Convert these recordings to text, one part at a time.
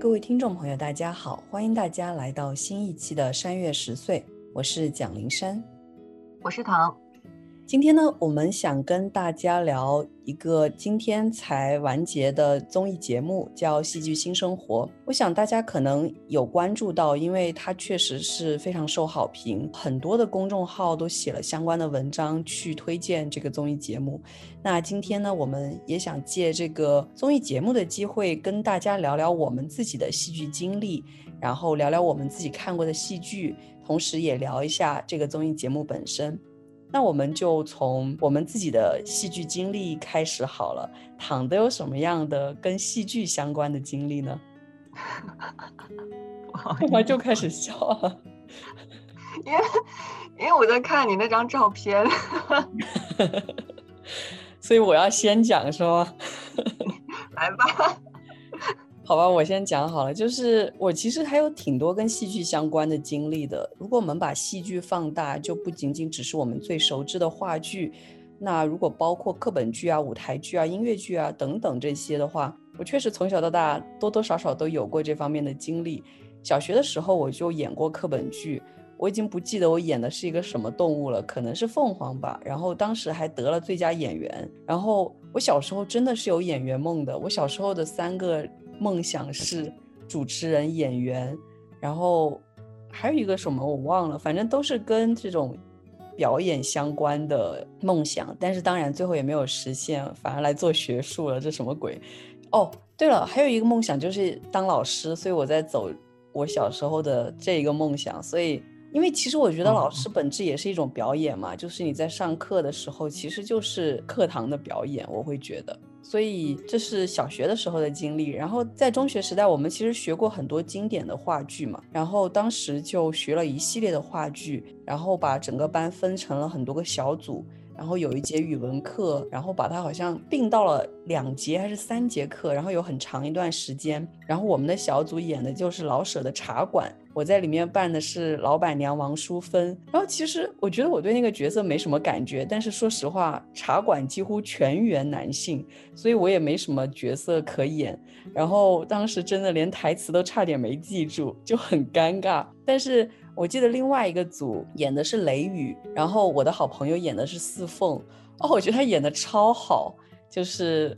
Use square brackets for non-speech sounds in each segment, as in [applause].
各位听众朋友，大家好，欢迎大家来到新一期的《山月十岁》，我是蒋灵山，我是唐。今天呢，我们想跟大家聊一个今天才完结的综艺节目，叫《戏剧新生活》。我想大家可能有关注到，因为它确实是非常受好评，很多的公众号都写了相关的文章去推荐这个综艺节目。那今天呢，我们也想借这个综艺节目的机会，跟大家聊聊我们自己的戏剧经历，然后聊聊我们自己看过的戏剧，同时也聊一下这个综艺节目本身。那我们就从我们自己的戏剧经历开始好了。躺的有什么样的跟戏剧相关的经历呢？[laughs] [laughs] 我就开始笑了，[laughs] 因为因为我在看你那张照片，所以我要先讲是吗？来吧。好吧，我先讲好了。就是我其实还有挺多跟戏剧相关的经历的。如果我们把戏剧放大，就不仅仅只是我们最熟知的话剧。那如果包括课本剧啊、舞台剧啊、音乐剧啊等等这些的话，我确实从小到大多多少少都有过这方面的经历。小学的时候我就演过课本剧，我已经不记得我演的是一个什么动物了，可能是凤凰吧。然后当时还得了最佳演员。然后我小时候真的是有演员梦的。我小时候的三个。梦想是主持人、演员，然后还有一个什么我忘了，反正都是跟这种表演相关的梦想。但是当然最后也没有实现，反而来做学术了，这什么鬼？哦，对了，还有一个梦想就是当老师，所以我在走我小时候的这一个梦想。所以，因为其实我觉得老师本质也是一种表演嘛，就是你在上课的时候，其实就是课堂的表演，我会觉得。所以这是小学的时候的经历，然后在中学时代，我们其实学过很多经典的话剧嘛，然后当时就学了一系列的话剧，然后把整个班分成了很多个小组，然后有一节语文课，然后把它好像并到了两节还是三节课，然后有很长一段时间，然后我们的小组演的就是老舍的茶馆。我在里面扮的是老板娘王淑芬，然后其实我觉得我对那个角色没什么感觉，但是说实话，茶馆几乎全员男性，所以我也没什么角色可演，然后当时真的连台词都差点没记住，就很尴尬。但是我记得另外一个组演的是雷雨，然后我的好朋友演的是四凤，哦，我觉得他演的超好，就是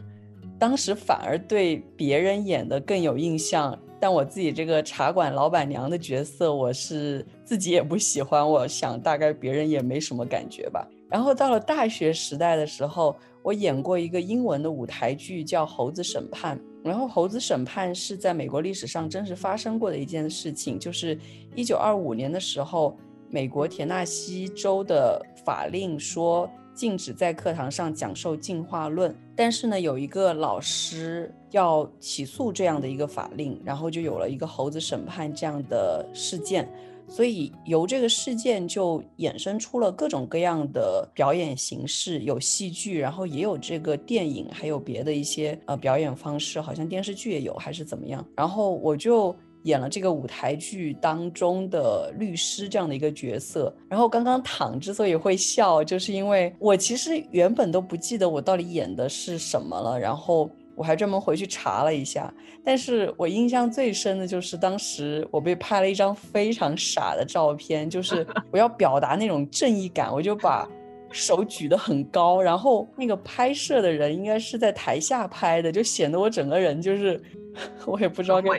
当时反而对别人演的更有印象。但我自己这个茶馆老板娘的角色，我是自己也不喜欢，我想大概别人也没什么感觉吧。然后到了大学时代的时候，我演过一个英文的舞台剧，叫《猴子审判》。然后《猴子审判》是在美国历史上真实发生过的一件事情，就是一九二五年的时候，美国田纳西州的法令说。禁止在课堂上讲授进化论，但是呢，有一个老师要起诉这样的一个法令，然后就有了一个猴子审判这样的事件，所以由这个事件就衍生出了各种各样的表演形式，有戏剧，然后也有这个电影，还有别的一些呃表演方式，好像电视剧也有，还是怎么样？然后我就。演了这个舞台剧当中的律师这样的一个角色，然后刚刚躺之所以会笑，就是因为我其实原本都不记得我到底演的是什么了，然后我还专门回去查了一下，但是我印象最深的就是当时我被拍了一张非常傻的照片，就 [laughs] 是我要表达那种正义感，我就把手举得很高，然后那个拍摄的人应该是在台下拍的，就显得我整个人就是 [laughs] 我也不知道该。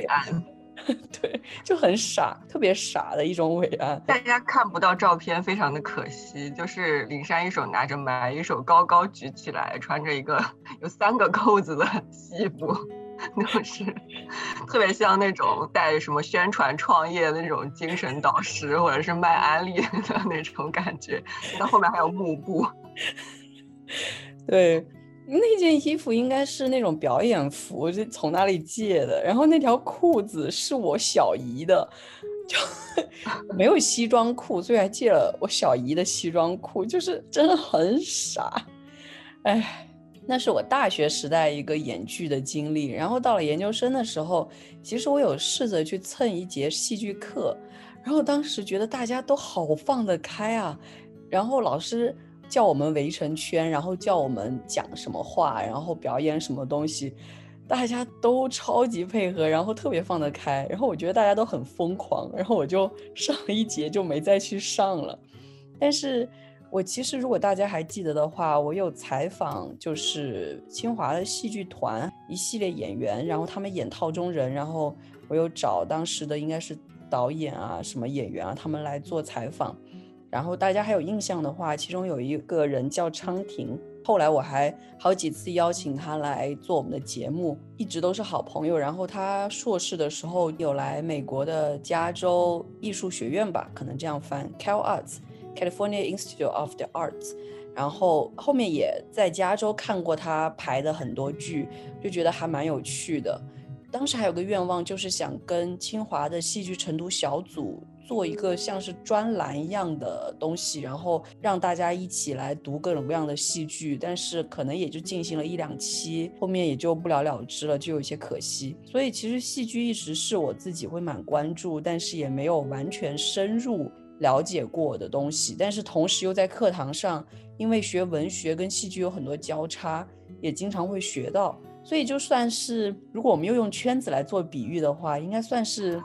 [laughs] 对，就很傻，特别傻的一种伟岸。大家看不到照片，非常的可惜。就是林珊一手拿着麦，一手高高举起来，穿着一个有三个扣子的西服，就是特别像那种带什么宣传创业的那种精神导师，或者是卖安利的那种感觉。那后面还有幕布，[laughs] 对。那件衣服应该是那种表演服，就从哪里借的。然后那条裤子是我小姨的，就 [laughs] 没有西装裤，所以还借了我小姨的西装裤，就是真的很傻。哎，那是我大学时代一个演剧的经历。然后到了研究生的时候，其实我有试着去蹭一节戏剧课，然后当时觉得大家都好放得开啊，然后老师。叫我们围成圈，然后叫我们讲什么话，然后表演什么东西。大家都超级配合，然后特别放得开，然后我觉得大家都很疯狂，然后我就 [laughs] 上了一节就没再去上了。但是我其实如果大家还记得的话，我有采访就是清华的戏剧团一系列演员，然后他们演套中人，然后我有找当时的应该是导演啊什么演员啊，他们来做采访。然后大家还有印象的话，其中有一个人叫昌婷，后来我还好几次邀请他来做我们的节目，一直都是好朋友。然后他硕士的时候有来美国的加州艺术学院吧，可能这样翻，Cal Arts，California Institute of the Arts。然后后面也在加州看过他排的很多剧，就觉得还蛮有趣的。当时还有个愿望，就是想跟清华的戏剧成都小组。做一个像是专栏一样的东西，然后让大家一起来读各种各样的戏剧，但是可能也就进行了一两期，后面也就不了了之了，就有些可惜。所以其实戏剧一直是我自己会蛮关注，但是也没有完全深入了解过的东西。但是同时又在课堂上，因为学文学跟戏剧有很多交叉，也经常会学到。所以就算是，如果我们又用圈子来做比喻的话，应该算是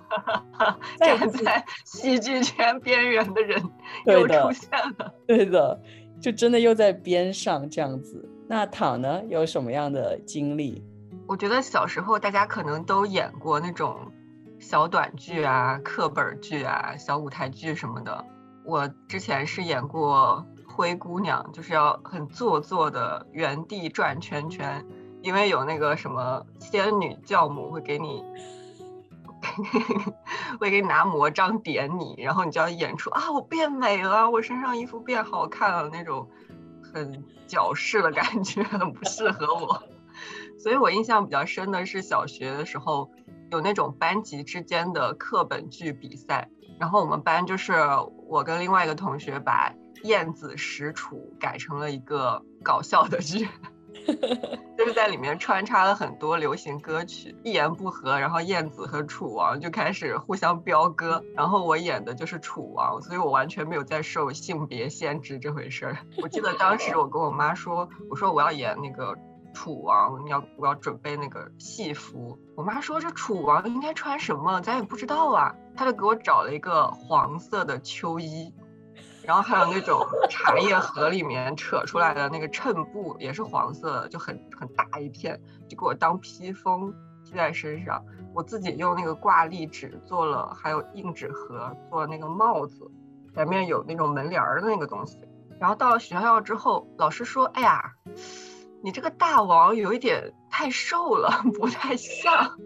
[laughs] 站在戏剧圈边缘的人 [laughs] 又出现了。对的，就真的又在边上这样子。那躺呢，有什么样的经历？我觉得小时候大家可能都演过那种小短剧啊、课本剧啊、小舞台剧什么的。我之前是演过灰姑娘，就是要很做作的原地转圈圈。因为有那个什么仙女教母会给你，[laughs] 会给你拿魔杖点你，然后你就要演出啊，我变美了，我身上衣服变好看了那种很矫饰的感觉，很不适合我。所以我印象比较深的是小学的时候有那种班级之间的课本剧比赛，然后我们班就是我跟另外一个同学把燕子使楚改成了一个搞笑的剧。[laughs] 就是在里面穿插了很多流行歌曲，一言不合，然后燕子和楚王就开始互相飙歌，然后我演的就是楚王，所以我完全没有在受性别限制这回事儿。我记得当时我跟我妈说，我说我要演那个楚王，要我要准备那个戏服。我妈说这楚王应该穿什么，咱也不知道啊，她就给我找了一个黄色的秋衣。然后还有那种茶叶盒里面扯出来的那个衬布，也是黄色的，就很很大一片，就给我当披风披在身上。我自己用那个挂历纸做了，还有硬纸盒做那个帽子，前面有那种门帘儿的那个东西。然后到了学校之后，老师说：“哎呀，你这个大王有一点太瘦了，不太像。”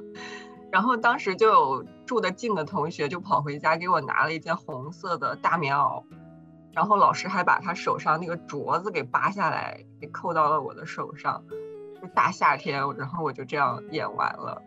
然后当时就有住得近的同学就跑回家给我拿了一件红色的大棉袄。然后老师还把他手上那个镯子给拔下来，给扣到了我的手上。就大夏天，然后我就这样演完了。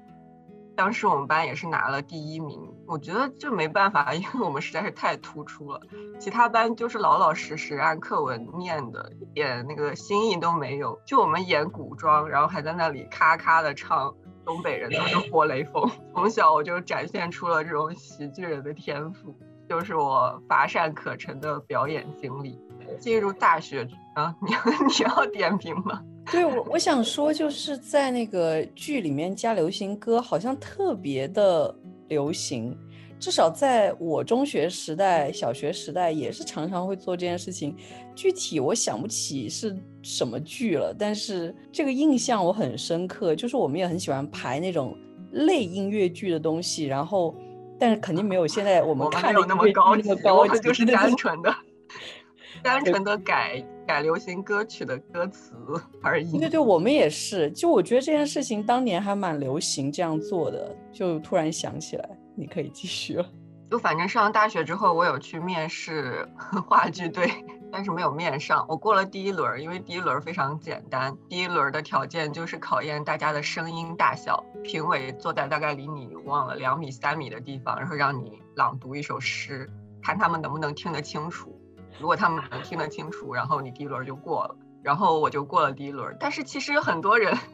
当时我们班也是拿了第一名。我觉得这没办法，因为我们实在是太突出了。其他班就是老老实实按课文念的，一点那个新意都没有。就我们演古装，然后还在那里咔咔的唱东北人都是活雷锋。从小我就展现出了这种喜剧人的天赋。就是我乏善可陈的表演经历。进入大学啊，你你要点评吗？[laughs] 对，我我想说，就是在那个剧里面加流行歌，好像特别的流行。至少在我中学时代、小学时代，也是常常会做这件事情。具体我想不起是什么剧了，但是这个印象我很深刻。就是我们也很喜欢排那种类音乐剧的东西，然后。但是肯定没有现在我们看的那么高级，我们就是单纯的、[laughs] 单纯的改改流行歌曲的歌词 [laughs] 而已。对对，我们也是。就我觉得这件事情当年还蛮流行这样做的，就突然想起来，你可以继续了。就反正上大学之后，我有去面试 [laughs] 话剧队，但是没有面上。我过了第一轮，因为第一轮非常简单。第一轮的条件就是考验大家的声音大小。评委坐在大概离你忘了两米、三米的地方，然后让你朗读一首诗，看他们能不能听得清楚。如果他们能听得清楚，然后你第一轮就过了。然后我就过了第一轮。但是其实很多人。[laughs]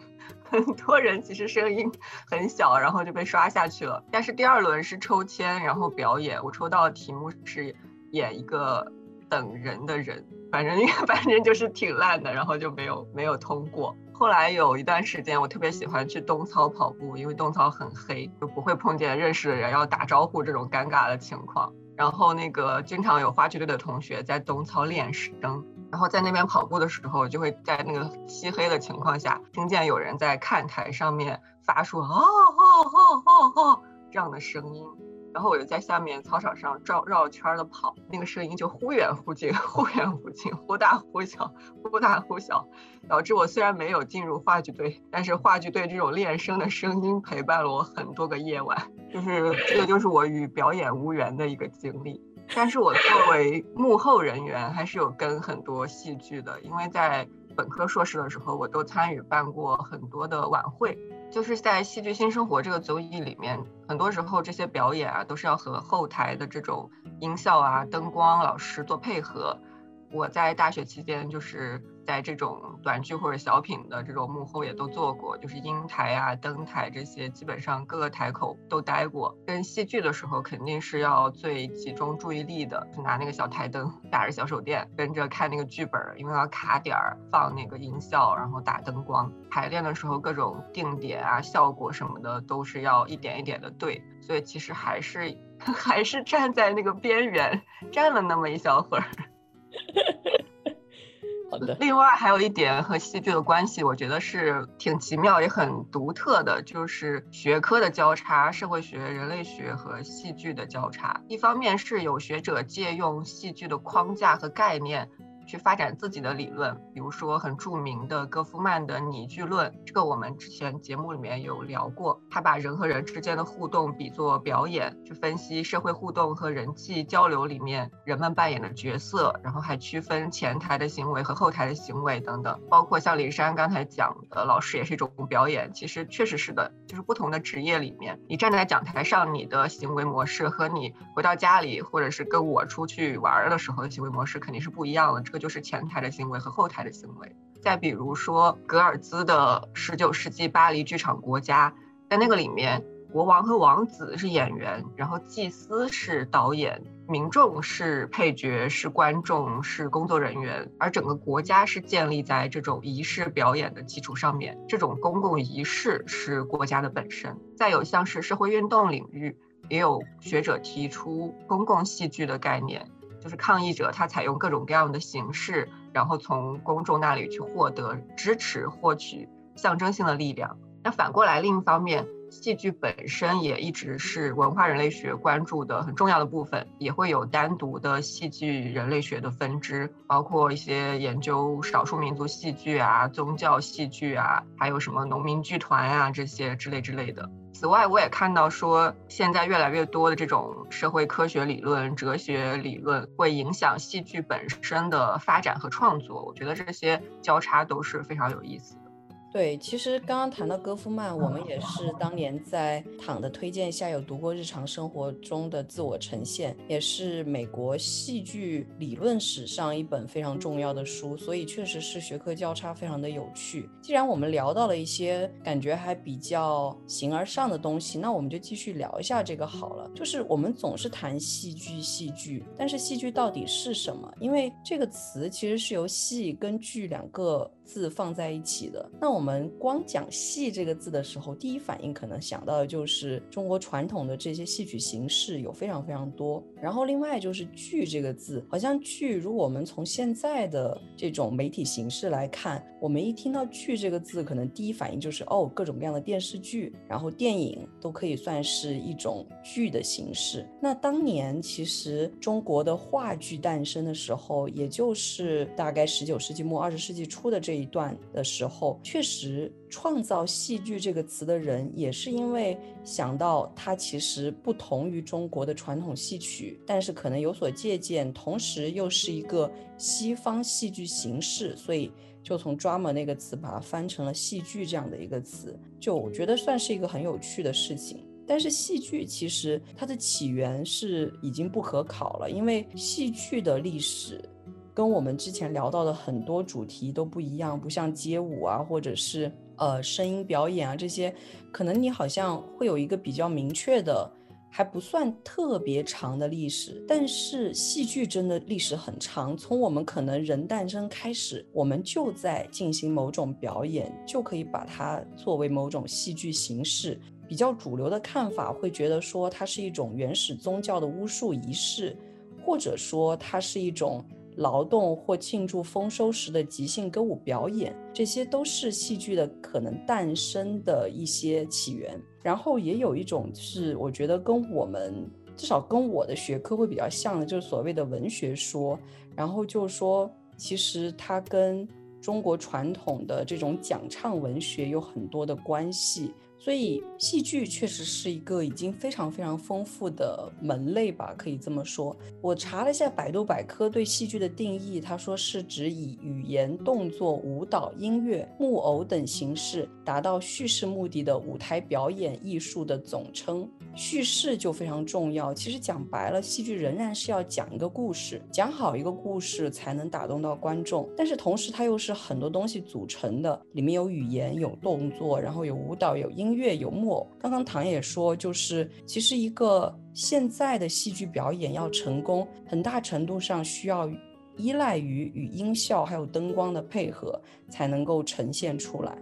很多人其实声音很小，然后就被刷下去了。但是第二轮是抽签，然后表演。我抽到的题目是演一个等人的人，反正 [laughs] 反正就是挺烂的，然后就没有没有通过。后来有一段时间，我特别喜欢去东操跑步，因为东操很黑，就不会碰见认识的人要打招呼这种尴尬的情况。然后那个经常有话剧队的同学在东操练声，然后在那边跑步的时候，就会在那个漆黑的情况下，听见有人在看台上面发出“哦哦哦哦哦”这样的声音。然后我就在下面操场上绕绕圈的跑，那个声音就忽远忽近，忽远忽近，忽大忽小，忽大忽小，导致我虽然没有进入话剧队，但是话剧队这种练声的声音陪伴了我很多个夜晚，就是这个就是我与表演无缘的一个经历。但是我作为幕后人员，还是有跟很多戏剧的，因为在本科、硕士的时候，我都参与办过很多的晚会。就是在《戏剧新生活》这个综艺里面，很多时候这些表演啊，都是要和后台的这种音效啊、灯光老师做配合。我在大学期间，就是在这种短剧或者小品的这种幕后也都做过，就是音台啊、灯台这些，基本上各个台口都待过。跟戏剧的时候，肯定是要最集中注意力的，就拿那个小台灯，打着小手电，跟着看那个剧本，因为要卡点儿放那个音效，然后打灯光。排练的时候，各种定点啊、效果什么的，都是要一点一点的对。所以其实还是 [laughs] 还是站在那个边缘站了那么一小会儿。[laughs] 另外还有一点和戏剧的关系，我觉得是挺奇妙也很独特的，就是学科的交叉，社会学、人类学和戏剧的交叉。一方面是有学者借用戏剧的框架和概念。去发展自己的理论，比如说很著名的戈夫曼的拟剧论，这个我们之前节目里面有聊过。他把人和人之间的互动比作表演，去分析社会互动和人际交流里面人们扮演的角色，然后还区分前台的行为和后台的行为等等。包括像林珊刚才讲的，老师也是一种表演。其实确实是的，就是不同的职业里面，你站在讲台上，你的行为模式和你回到家里或者是跟我出去玩的时候的行为模式肯定是不一样的。这个。就是前台的行为和后台的行为。再比如说格尔兹的十九世纪巴黎剧场《国家》，在那个里面，国王和王子是演员，然后祭司是导演，民众是配角，是观众，是工作人员，而整个国家是建立在这种仪式表演的基础上面。这种公共仪式是国家的本身。再有像是社会运动领域，也有学者提出公共戏剧的概念。就是抗议者，他采用各种各样的形式，然后从公众那里去获得支持，获取象征性的力量。那反过来，另一方面，戏剧本身也一直是文化人类学关注的很重要的部分，也会有单独的戏剧人类学的分支，包括一些研究少数民族戏剧啊、宗教戏剧啊，还有什么农民剧团啊这些之类之类的。此外，我也看到说，现在越来越多的这种社会科学理论、哲学理论会影响戏剧本身的发展和创作。我觉得这些交叉都是非常有意思。对，其实刚刚谈到戈夫曼，我们也是当年在躺的推荐下有读过《日常生活中的自我呈现》，也是美国戏剧理论史上一本非常重要的书，所以确实是学科交叉非常的有趣。既然我们聊到了一些感觉还比较形而上的东西，那我们就继续聊一下这个好了。就是我们总是谈戏剧，戏剧，但是戏剧到底是什么？因为这个词其实是由戏跟剧两个。字放在一起的，那我们光讲戏这个字的时候，第一反应可能想到的就是中国传统的这些戏曲形式有非常非常多。然后另外就是剧这个字，好像剧，如果我们从现在的这种媒体形式来看，我们一听到剧这个字，可能第一反应就是哦，各种各样的电视剧，然后电影都可以算是一种剧的形式。那当年其实中国的话剧诞生的时候，也就是大概十九世纪末二十世纪初的这。一段的时候，确实创造戏剧这个词的人，也是因为想到它其实不同于中国的传统戏曲，但是可能有所借鉴，同时又是一个西方戏剧形式，所以就从 drama 那个词把它翻成了戏剧这样的一个词，就我觉得算是一个很有趣的事情。但是戏剧其实它的起源是已经不可考了，因为戏剧的历史。跟我们之前聊到的很多主题都不一样，不像街舞啊，或者是呃声音表演啊这些，可能你好像会有一个比较明确的还不算特别长的历史，但是戏剧真的历史很长。从我们可能人诞生开始，我们就在进行某种表演，就可以把它作为某种戏剧形式。比较主流的看法会觉得说，它是一种原始宗教的巫术仪式，或者说它是一种。劳动或庆祝丰收时的即兴歌舞表演，这些都是戏剧的可能诞生的一些起源。然后也有一种是，我觉得跟我们至少跟我的学科会比较像的，就是所谓的文学说。然后就是说，其实它跟中国传统的这种讲唱文学有很多的关系。所以，戏剧确实是一个已经非常非常丰富的门类吧，可以这么说。我查了一下百度百科对戏剧的定义，他说是指以语言、动作、舞蹈、音乐、木偶等形式达到叙事目的的舞台表演艺术的总称。叙事就非常重要。其实讲白了，戏剧仍然是要讲一个故事，讲好一个故事才能打动到观众。但是同时，它又是很多东西组成的，里面有语言、有动作，然后有舞蹈、有音。音乐有木偶，刚刚唐也说，就是其实一个现在的戏剧表演要成功，很大程度上需要依赖于与音效还有灯光的配合，才能够呈现出来。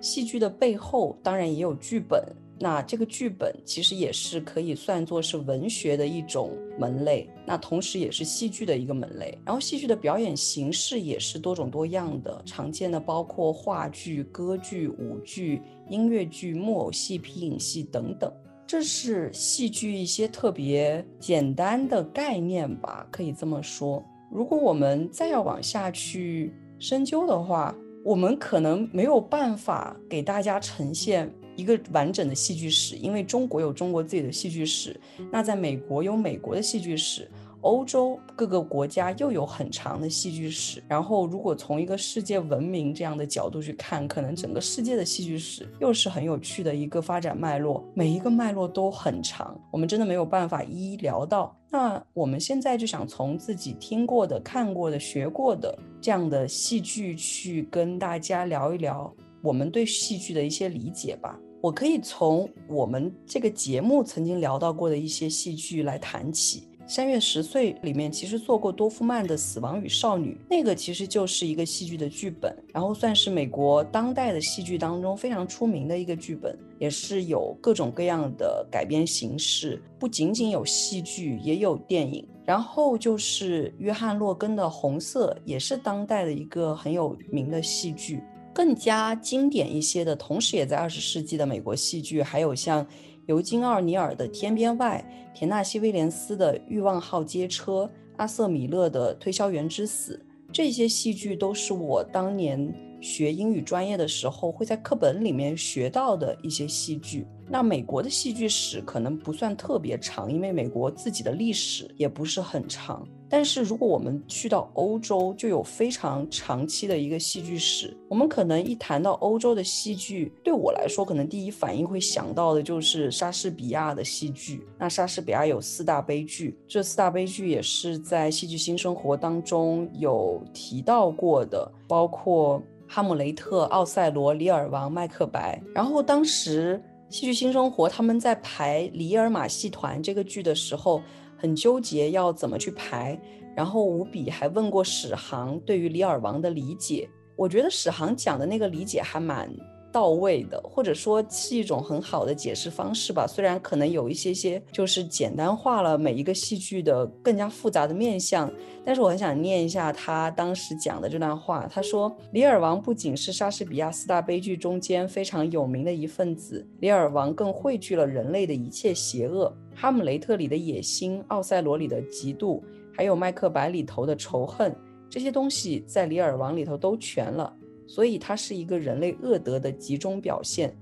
戏剧的背后当然也有剧本。那这个剧本其实也是可以算作是文学的一种门类，那同时也是戏剧的一个门类。然后戏剧的表演形式也是多种多样的，常见的包括话剧、歌剧、舞剧、音乐剧、木偶戏、皮影戏等等。这是戏剧一些特别简单的概念吧，可以这么说。如果我们再要往下去深究的话，我们可能没有办法给大家呈现。一个完整的戏剧史，因为中国有中国自己的戏剧史，那在美国有美国的戏剧史，欧洲各个国家又有很长的戏剧史。然后，如果从一个世界文明这样的角度去看，可能整个世界的戏剧史又是很有趣的一个发展脉络，每一个脉络都很长，我们真的没有办法一一聊到。那我们现在就想从自己听过的、看过的、学过的这样的戏剧去跟大家聊一聊我们对戏剧的一些理解吧。我可以从我们这个节目曾经聊到过的一些戏剧来谈起，《三月十岁》里面其实做过多夫曼的《死亡与少女》，那个其实就是一个戏剧的剧本，然后算是美国当代的戏剧当中非常出名的一个剧本，也是有各种各样的改编形式，不仅仅有戏剧，也有电影。然后就是约翰洛根的《红色》，也是当代的一个很有名的戏剧。更加经典一些的，同时也在二十世纪的美国戏剧，还有像尤金·奥尼尔的《天边外》，田纳西·威廉斯的《欲望号街车》，阿瑟·米勒的《推销员之死》，这些戏剧都是我当年学英语专业的时候会在课本里面学到的一些戏剧。那美国的戏剧史可能不算特别长，因为美国自己的历史也不是很长。但是如果我们去到欧洲，就有非常长期的一个戏剧史。我们可能一谈到欧洲的戏剧，对我来说，可能第一反应会想到的就是莎士比亚的戏剧。那莎士比亚有四大悲剧，这四大悲剧也是在《戏剧新生活》当中有提到过的，包括《哈姆雷特》《奥赛罗》《李尔王》《麦克白》。然后当时《戏剧新生活》他们在排《里尔马戏团》这个剧的时候。很纠结要怎么去排，然后吴比还问过史航对于李尔王的理解，我觉得史航讲的那个理解还蛮。到位的，或者说是一种很好的解释方式吧。虽然可能有一些些就是简单化了每一个戏剧的更加复杂的面相，但是我很想念一下他当时讲的这段话。他说：“李尔王不仅是莎士比亚四大悲剧中间非常有名的一份子，李尔王更汇聚了人类的一切邪恶。哈姆雷特里的野心，奥赛罗里的嫉妒，还有麦克白里头的仇恨，这些东西在李尔王里头都全了。”所以，它是一个人类恶德的集中表现，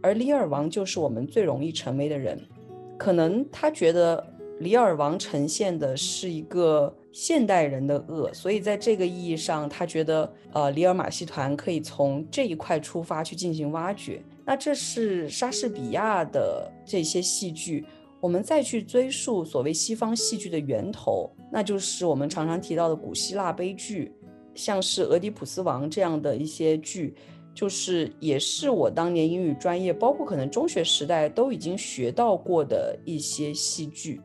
而李尔王就是我们最容易成为的人。可能他觉得李尔王呈现的是一个现代人的恶，所以在这个意义上，他觉得呃，里尔马戏团可以从这一块出发去进行挖掘。那这是莎士比亚的这些戏剧，我们再去追溯所谓西方戏剧的源头，那就是我们常常提到的古希腊悲剧。像是《俄狄浦斯王》这样的一些剧，就是也是我当年英语专业，包括可能中学时代都已经学到过的一些戏剧。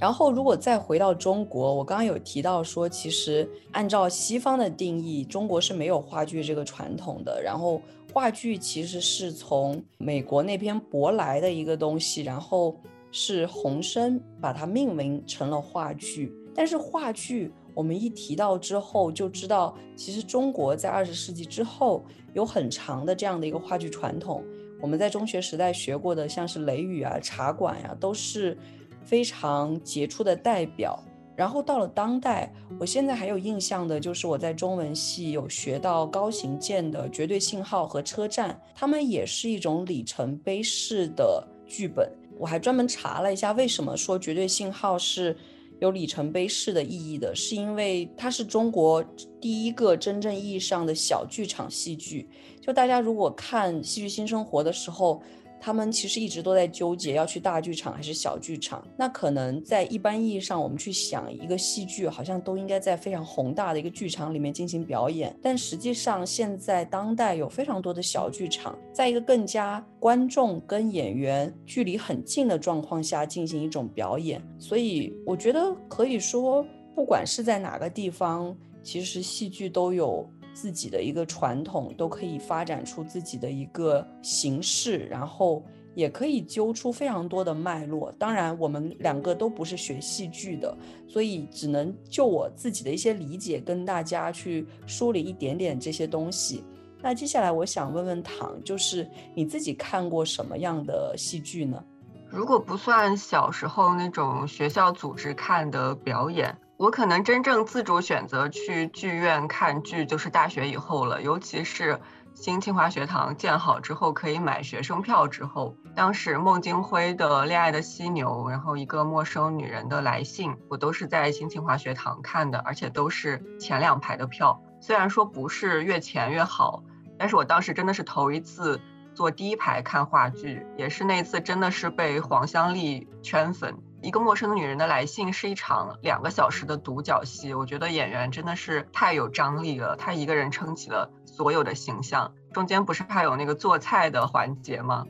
然后，如果再回到中国，我刚刚有提到说，其实按照西方的定义，中国是没有话剧这个传统的。然后，话剧其实是从美国那边舶来的一个东西，然后是洪生把它命名成了话剧。但是，话剧我们一提到之后，就知道其实中国在二十世纪之后有很长的这样的一个话剧传统。我们在中学时代学过的，像是《雷雨》啊、《茶馆》呀，都是。非常杰出的代表，然后到了当代，我现在还有印象的就是我在中文系有学到高行健的《绝对信号》和《车站》，他们也是一种里程碑式的剧本。我还专门查了一下，为什么说《绝对信号》是有里程碑式的意义的，是因为它是中国第一个真正意义上的小剧场戏剧。就大家如果看《戏剧新生活》的时候。他们其实一直都在纠结要去大剧场还是小剧场。那可能在一般意义上，我们去想一个戏剧，好像都应该在非常宏大的一个剧场里面进行表演。但实际上，现在当代有非常多的小剧场，在一个更加观众跟演员距离很近的状况下进行一种表演。所以，我觉得可以说，不管是在哪个地方，其实戏剧都有。自己的一个传统都可以发展出自己的一个形式，然后也可以揪出非常多的脉络。当然，我们两个都不是学戏剧的，所以只能就我自己的一些理解跟大家去梳理一点点这些东西。那接下来我想问问唐，就是你自己看过什么样的戏剧呢？如果不算小时候那种学校组织看的表演。我可能真正自主选择去剧院看剧，就是大学以后了。尤其是新清华学堂建好之后，可以买学生票之后，当时孟京辉的《恋爱的犀牛》，然后一个陌生女人的来信，我都是在新清华学堂看的，而且都是前两排的票。虽然说不是越前越好，但是我当时真的是头一次坐第一排看话剧，也是那次真的是被黄香丽圈粉。一个陌生的女人的来信是一场两个小时的独角戏，我觉得演员真的是太有张力了，他一个人撑起了所有的形象。中间不是还有那个做菜的环节吗？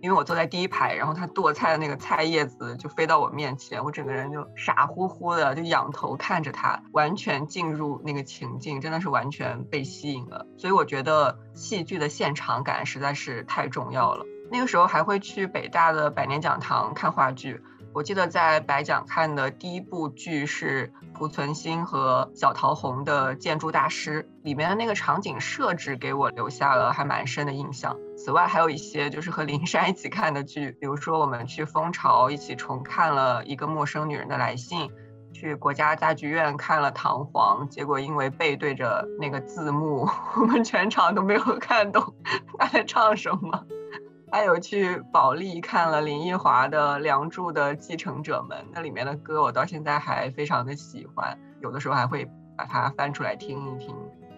因为我坐在第一排，然后他剁菜的那个菜叶子就飞到我面前，我整个人就傻乎乎的就仰头看着他，完全进入那个情境，真的是完全被吸引了。所以我觉得戏剧的现场感实在是太重要了。那个时候还会去北大的百年讲堂看话剧。我记得在白讲看的第一部剧是濮存昕和小桃红的《建筑大师》，里面的那个场景设置给我留下了还蛮深的印象。此外，还有一些就是和林珊一起看的剧，比如说我们去蜂巢一起重看了一个陌生女人的来信，去国家大剧院看了《唐璜》，结果因为背对着那个字幕，[laughs] 我们全场都没有看懂 [laughs] 他在唱什么。还有去保利看了林奕华的《梁祝》的继承者们，那里面的歌我到现在还非常的喜欢，有的时候还会把它翻出来听一听。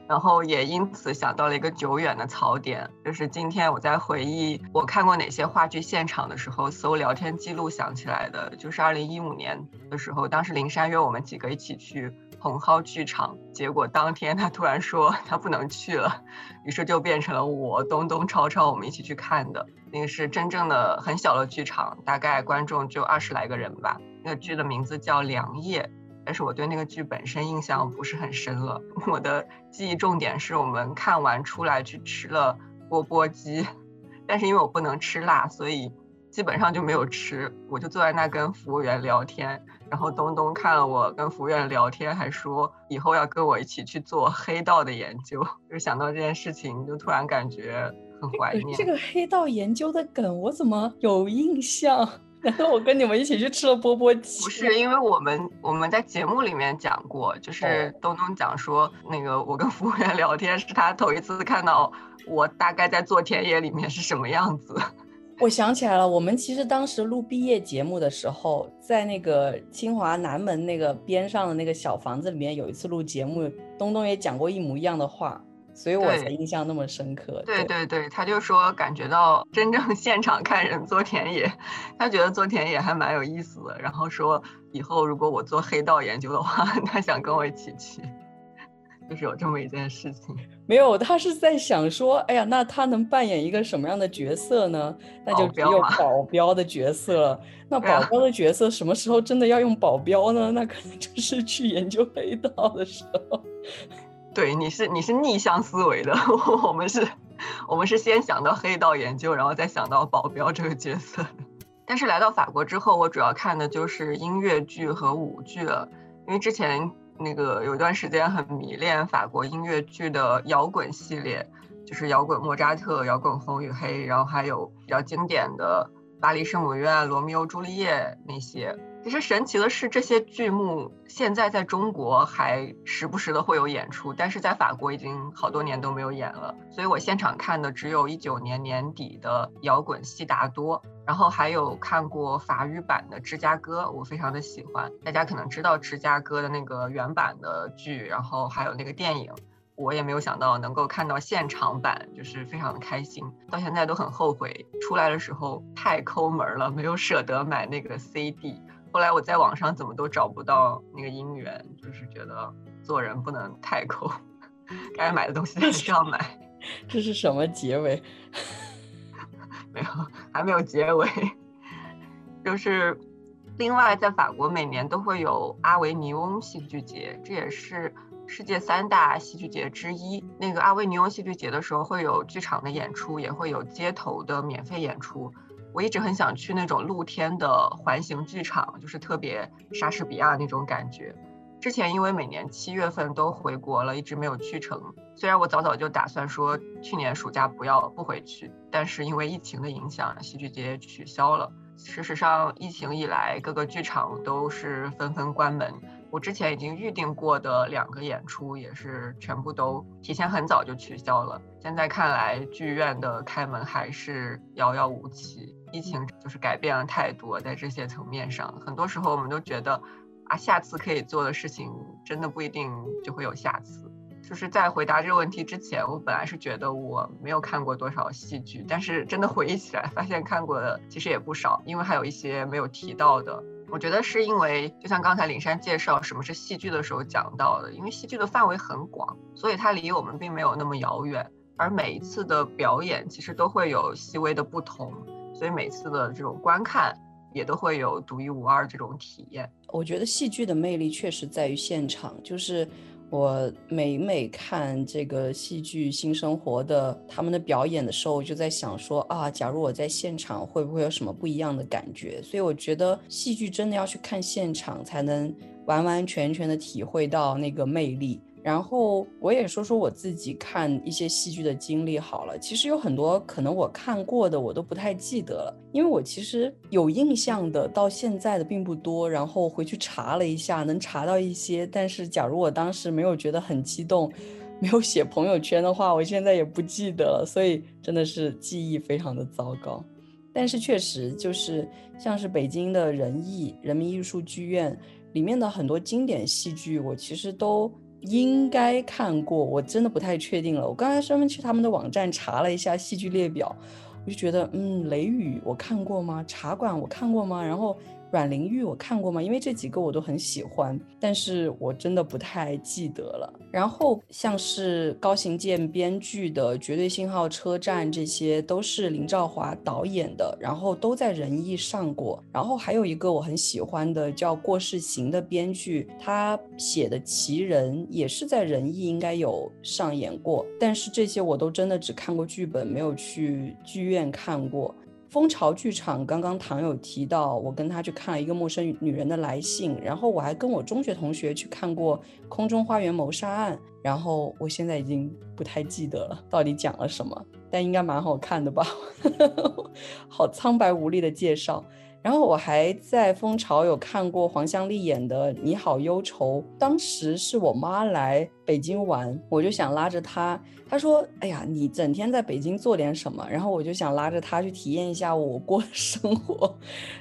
然后也因此想到了一个久远的槽点，就是今天我在回忆我看过哪些话剧现场的时候，搜聊天记录想起来的，就是二零一五年的时候，当时林珊约我们几个一起去。蓬蒿剧场，结果当天他突然说他不能去了，于是就变成了我东东超超我们一起去看的。那个是真正的很小的剧场，大概观众就二十来个人吧。那个剧的名字叫《良夜》，但是我对那个剧本身印象不是很深了。[laughs] 我的记忆重点是我们看完出来去吃了钵钵鸡，但是因为我不能吃辣，所以基本上就没有吃，我就坐在那跟服务员聊天。然后东东看了我跟服务员聊天，还说以后要跟我一起去做黑道的研究。就想到这件事情，就突然感觉很怀念。这个黑道研究的梗，我怎么有印象？[laughs] 难道我跟你们一起去吃了钵钵鸡？不是，因为我们我们在节目里面讲过，就是东东讲说，那个我跟服务员聊天是他头一次看到我大概在做田野里面是什么样子。[laughs] 我想起来了，我们其实当时录毕业节目的时候，在那个清华南门那个边上的那个小房子里面，有一次录节目，东东也讲过一模一样的话，所以我才印象那么深刻。对对对，他就说感觉到真正现场看人做田野，他觉得做田野还蛮有意思的，然后说以后如果我做黑道研究的话，[laughs] 他想跟我一起去。[laughs] 就是有这么一件事情。没有，他是在想说，哎呀，那他能扮演一个什么样的角色呢？那就只有保镖的角色了。那保镖的角色什么时候真的要用保镖呢？那可能就是去研究黑道的时候。对，你是你是逆向思维的，[laughs] 我们是，我们是先想到黑道研究，然后再想到保镖这个角色。但是来到法国之后，我主要看的就是音乐剧和舞剧了，因为之前那个有一段时间很迷恋法国音乐剧的摇滚系列，就是摇滚莫扎特、摇滚红与黑，然后还有比较经典的巴黎圣母院、罗密欧朱丽叶那些。其实神奇的是，这些剧目现在在中国还时不时的会有演出，但是在法国已经好多年都没有演了。所以我现场看的只有一九年年底的摇滚悉达多，然后还有看过法语版的芝加哥，我非常的喜欢。大家可能知道芝加哥的那个原版的剧，然后还有那个电影，我也没有想到能够看到现场版，就是非常的开心。到现在都很后悔，出来的时候太抠门了，没有舍得买那个 CD。后来我在网上怎么都找不到那个姻缘，就是觉得做人不能太抠，该买的东西还是要买。[laughs] 这是什么结尾？[laughs] 没有，还没有结尾。就是另外，在法国每年都会有阿维尼翁戏剧节，这也是世界三大戏剧节之一。那个阿维尼翁戏剧节的时候，会有剧场的演出，也会有街头的免费演出。我一直很想去那种露天的环形剧场，就是特别莎士比亚那种感觉。之前因为每年七月份都回国了，一直没有去成。虽然我早早就打算说去年暑假不要不回去，但是因为疫情的影响，戏剧节取消了。事实上，疫情以来各个剧场都是纷纷关门。我之前已经预定过的两个演出也是全部都提前很早就取消了。现在看来，剧院的开门还是遥遥无期。疫情就是改变了太多，在这些层面上，很多时候我们都觉得，啊，下次可以做的事情，真的不一定就会有下次。就是在回答这个问题之前，我本来是觉得我没有看过多少戏剧，但是真的回忆起来，发现看过的其实也不少，因为还有一些没有提到的。我觉得是因为，就像刚才林珊介绍什么是戏剧的时候讲到的，因为戏剧的范围很广，所以它离我们并没有那么遥远，而每一次的表演其实都会有细微的不同。所以每次的这种观看也都会有独一无二这种体验。我觉得戏剧的魅力确实在于现场，就是我每每看这个戏剧新生活的他们的表演的时候，我就在想说啊，假如我在现场会不会有什么不一样的感觉？所以我觉得戏剧真的要去看现场，才能完完全全的体会到那个魅力。然后我也说说我自己看一些戏剧的经历好了。其实有很多可能我看过的我都不太记得了，因为我其实有印象的到现在的并不多。然后回去查了一下，能查到一些。但是假如我当时没有觉得很激动，没有写朋友圈的话，我现在也不记得了。所以真的是记忆非常的糟糕。但是确实就是像是北京的人艺人民艺术剧院里面的很多经典戏剧，我其实都。应该看过，我真的不太确定了。我刚才专门去他们的网站查了一下戏剧列表，我就觉得，嗯，雷雨我看过吗？茶馆我看过吗？然后。阮玲玉我看过吗？因为这几个我都很喜欢，但是我真的不太记得了。然后像是高行健编剧的《绝对信号车站》，这些都是林兆华导演的，然后都在仁义上过。然后还有一个我很喜欢的叫过世行的编剧，他写的《奇人》也是在仁义应该有上演过，但是这些我都真的只看过剧本，没有去剧院看过。蜂巢剧场刚刚唐有提到，我跟他去看了一个陌生女人的来信，然后我还跟我中学同学去看过《空中花园谋杀案》，然后我现在已经不太记得了到底讲了什么，但应该蛮好看的吧？[laughs] 好苍白无力的介绍。然后我还在蜂巢有看过黄香丽演的《你好忧愁》，当时是我妈来北京玩，我就想拉着她。她说：“哎呀，你整天在北京做点什么？”然后我就想拉着她去体验一下我过的 [laughs] 生活，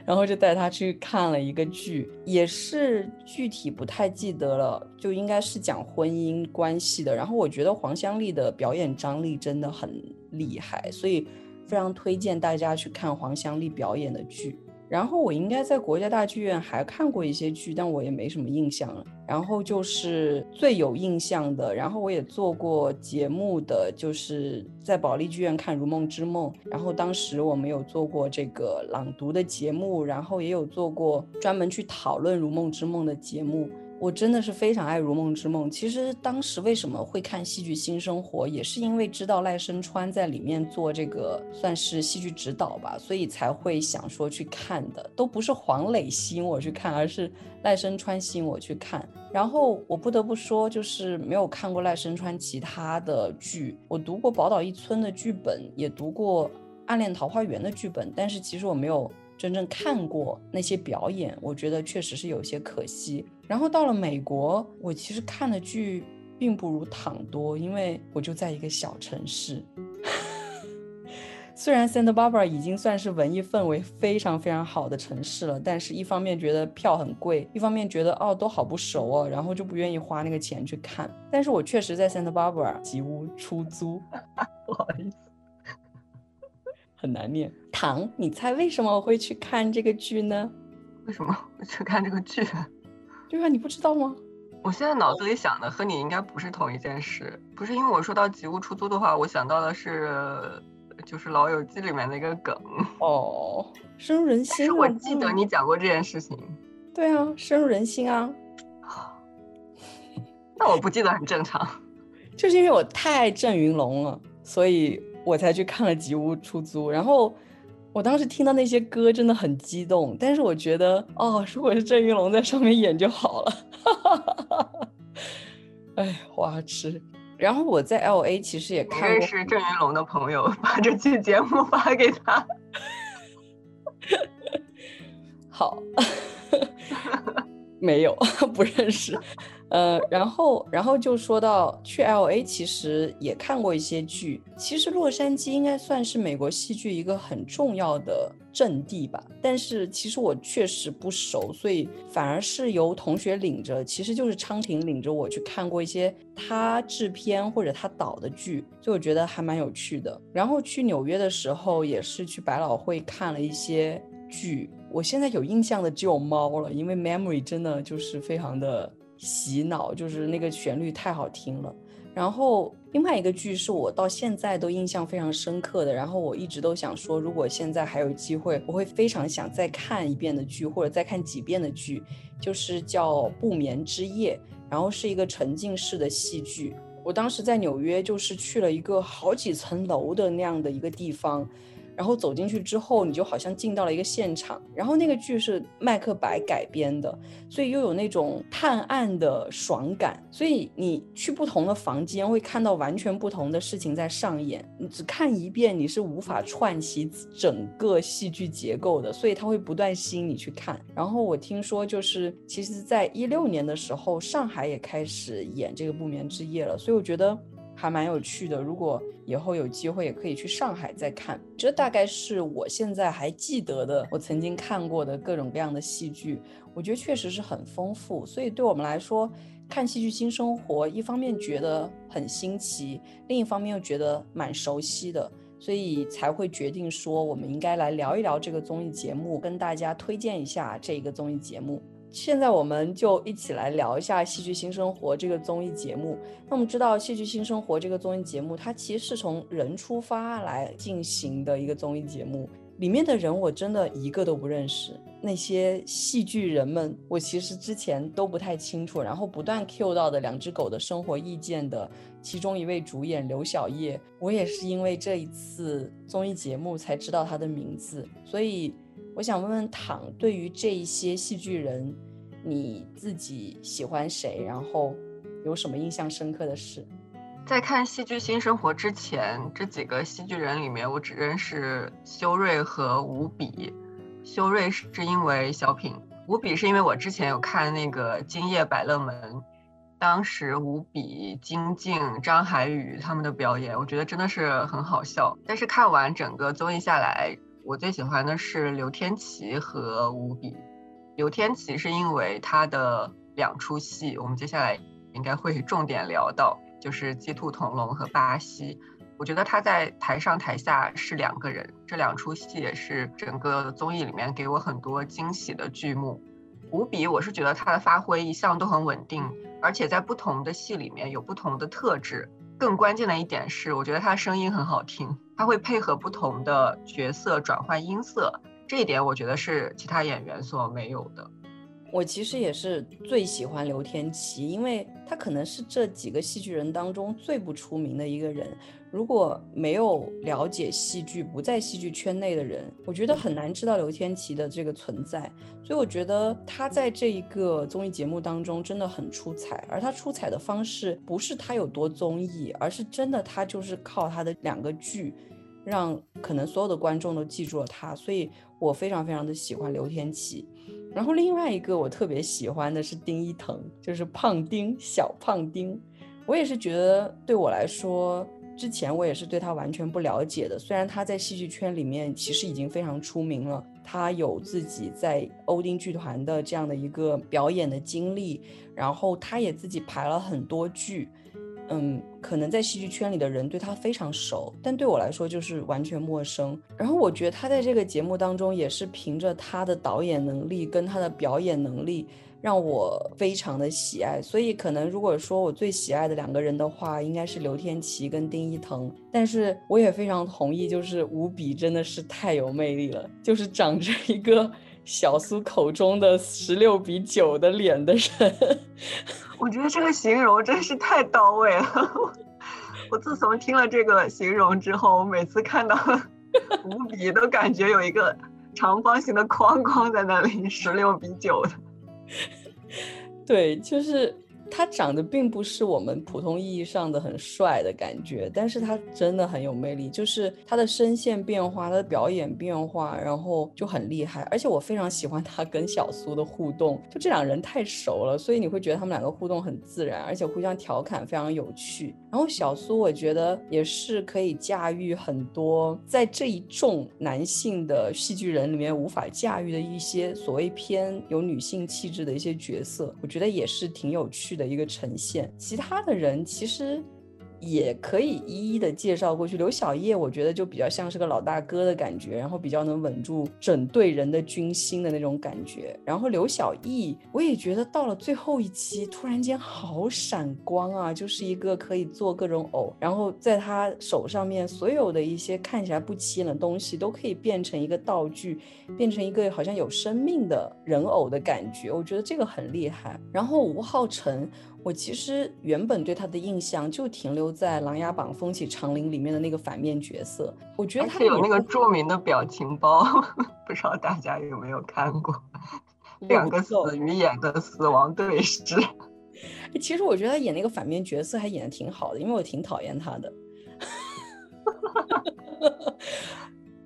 然后就带她去看了一个剧，也是具体不太记得了，就应该是讲婚姻关系的。然后我觉得黄香丽的表演张力真的很厉害，所以非常推荐大家去看黄香丽表演的剧。然后我应该在国家大剧院还看过一些剧，但我也没什么印象了。然后就是最有印象的，然后我也做过节目的，就是在保利剧院看《如梦之梦》。然后当时我们有做过这个朗读的节目，然后也有做过专门去讨论《如梦之梦》的节目。我真的是非常爱《如梦之梦》。其实当时为什么会看戏剧《新生活》，也是因为知道赖声川在里面做这个算是戏剧指导吧，所以才会想说去看的。都不是黄磊吸引我去看，而是赖声川吸引我去看。然后我不得不说，就是没有看过赖声川其他的剧。我读过《宝岛一村》的剧本，也读过《暗恋桃花源》的剧本，但是其实我没有。真正看过那些表演，我觉得确实是有些可惜。然后到了美国，我其实看的剧并不如躺多，因为我就在一个小城市。[laughs] 虽然 Santa Barbara 已经算是文艺氛围非常非常好的城市了，但是一方面觉得票很贵，一方面觉得哦都好不熟哦，然后就不愿意花那个钱去看。但是我确实在 Santa Barbara 吉屋出租，[laughs] 不好意思。很难念。唐，你猜为什么我会去看这个剧呢？为什么会去看这个剧？对啊，你不知道吗？我现在脑子里想的和你应该不是同一件事。不是因为我说到吉屋出租的话，我想到的是就是《老友记》里面的一个梗。[laughs] 哦，深入人心。是我记得你讲过这件事情。对啊，深入人心啊。那我不记得很正常。[laughs] 就是因为我太爱郑云龙了，所以。我才去看了《吉屋出租》，然后我当时听到那些歌真的很激动，但是我觉得哦，如果是郑云龙在上面演就好了。[laughs] 哎，花痴。然后我在 L A 其实也看过，认识郑云龙的朋友把这期节目发给他。好，[laughs] 没有 [laughs] 不认识。呃，然后，然后就说到去 L A，其实也看过一些剧。其实洛杉矶应该算是美国戏剧一个很重要的阵地吧。但是其实我确实不熟，所以反而是由同学领着，其实就是昌平领着我去看过一些他制片或者他导的剧，所以我觉得还蛮有趣的。然后去纽约的时候，也是去百老汇看了一些剧。我现在有印象的只有猫了，因为 Memory 真的就是非常的。洗脑就是那个旋律太好听了，然后另外一个剧是我到现在都印象非常深刻的，然后我一直都想说，如果现在还有机会，我会非常想再看一遍的剧或者再看几遍的剧，就是叫《不眠之夜》，然后是一个沉浸式的戏剧。我当时在纽约就是去了一个好几层楼的那样的一个地方。然后走进去之后，你就好像进到了一个现场。然后那个剧是麦克白改编的，所以又有那种探案的爽感。所以你去不同的房间，会看到完全不同的事情在上演。你只看一遍，你是无法串起整个戏剧结构的。所以它会不断吸引你去看。然后我听说，就是其实在一六年的时候，上海也开始演这个不眠之夜了。所以我觉得。还蛮有趣的，如果以后有机会，也可以去上海再看。这大概是我现在还记得的，我曾经看过的各种各样的戏剧。我觉得确实是很丰富，所以对我们来说，看戏剧新生活，一方面觉得很新奇，另一方面又觉得蛮熟悉的，所以才会决定说，我们应该来聊一聊这个综艺节目，跟大家推荐一下这个综艺节目。现在我们就一起来聊一下《戏剧新生活》这个综艺节目。那我们知道，《戏剧新生活》这个综艺节目，它其实是从人出发来进行的一个综艺节目。里面的人我真的一个都不认识，那些戏剧人们，我其实之前都不太清楚。然后不断 Q 到的《两只狗的生活意见》的其中一位主演刘晓叶，我也是因为这一次综艺节目才知道他的名字，所以。我想问问躺，对于这一些戏剧人，你自己喜欢谁？然后有什么印象深刻的事？在看《戏剧新生活》之前，这几个戏剧人里面，我只认识修睿和吴比。修睿是因为小品，吴比是因为我之前有看那个《今夜百乐门》，当时吴比、金靖、张海宇他们的表演，我觉得真的是很好笑。但是看完整个综艺下来，我最喜欢的是刘天琪和吴比。刘天琪是因为他的两出戏，我们接下来应该会重点聊到，就是《鸡兔同笼》和《巴西》。我觉得他在台上台下是两个人，这两出戏也是整个综艺里面给我很多惊喜的剧目。吴比，我是觉得他的发挥一向都很稳定，而且在不同的戏里面有不同的特质。更关键的一点是，我觉得他声音很好听，他会配合不同的角色转换音色，这一点我觉得是其他演员所没有的。我其实也是最喜欢刘天琪，因为他可能是这几个戏剧人当中最不出名的一个人。如果没有了解戏剧、不在戏剧圈内的人，我觉得很难知道刘天琪的这个存在。所以我觉得他在这一个综艺节目当中真的很出彩，而他出彩的方式不是他有多综艺，而是真的他就是靠他的两个剧，让可能所有的观众都记住了他。所以我非常非常的喜欢刘天琪。然后另外一个我特别喜欢的是丁一腾，就是胖丁小胖丁。我也是觉得对我来说。之前我也是对他完全不了解的，虽然他在戏剧圈里面其实已经非常出名了，他有自己在欧丁剧团的这样的一个表演的经历，然后他也自己排了很多剧，嗯，可能在戏剧圈里的人对他非常熟，但对我来说就是完全陌生。然后我觉得他在这个节目当中也是凭着他的导演能力跟他的表演能力。让我非常的喜爱，所以可能如果说我最喜爱的两个人的话，应该是刘天琪跟丁一腾。但是我也非常同意，就是吴比真的是太有魅力了，就是长着一个小苏口中的十六比九的脸的人。[laughs] 我觉得这个形容真是太到位了。[laughs] 我自从听了这个形容之后，我每次看到吴比都感觉有一个长方形的框框在那里，十六比九的。[laughs] 对，就是。他长得并不是我们普通意义上的很帅的感觉，但是他真的很有魅力，就是他的声线变化，他的表演变化，然后就很厉害。而且我非常喜欢他跟小苏的互动，就这两人太熟了，所以你会觉得他们两个互动很自然，而且互相调侃非常有趣。然后小苏我觉得也是可以驾驭很多在这一众男性的戏剧人里面无法驾驭的一些所谓偏有女性气质的一些角色，我觉得也是挺有趣。的一个呈现，其他的人其实。也可以一一的介绍过去。刘小叶，我觉得就比较像是个老大哥的感觉，然后比较能稳住整队人的军心的那种感觉。然后刘小艺，我也觉得到了最后一期，突然间好闪光啊，就是一个可以做各种偶，然后在他手上面所有的一些看起来不起眼的东西，都可以变成一个道具，变成一个好像有生命的人偶的感觉。我觉得这个很厉害。然后吴昊辰。我其实原本对他的印象就停留在《琅琊榜》风起长林里面的那个反面角色。我觉得他有那个著名的表情包，不知道大家有没有看过？[laughs] 两个死鱼眼的死亡对视。其实我觉得他演那个反面角色还演的挺好的，因为我挺讨厌他的。[laughs]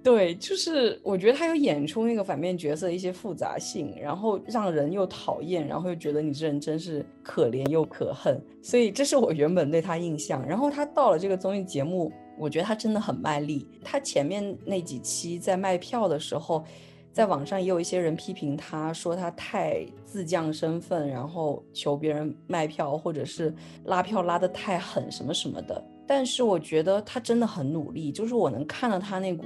对，就是我觉得他有演出那个反面角色的一些复杂性，然后让人又讨厌，然后又觉得你这人真是可怜又可恨，所以这是我原本对他印象。然后他到了这个综艺节目，我觉得他真的很卖力。他前面那几期在卖票的时候，在网上也有一些人批评他说他太自降身份，然后求别人卖票或者是拉票拉得太狠什么什么的。但是我觉得他真的很努力，就是我能看到他那股。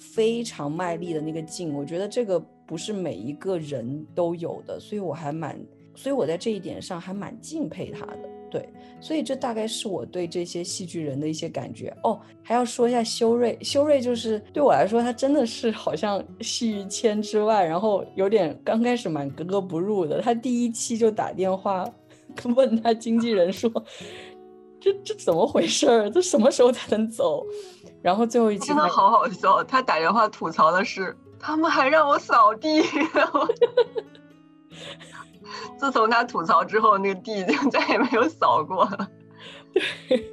非常卖力的那个劲，我觉得这个不是每一个人都有的，所以我还蛮，所以我在这一点上还蛮敬佩他的。对，所以这大概是我对这些戏剧人的一些感觉。哦，还要说一下修睿，修睿就是对我来说，他真的是好像戏于千之外，然后有点刚开始蛮格格不入的。他第一期就打电话 [laughs] 问他经纪人说：“ [laughs] 这这怎么回事儿？这什么时候才能走？”然后最后一期真的好好笑，他打电话吐槽的是，他们还让我扫地。[laughs] [laughs] 自从他吐槽之后，那个地就再也没有扫过了。对，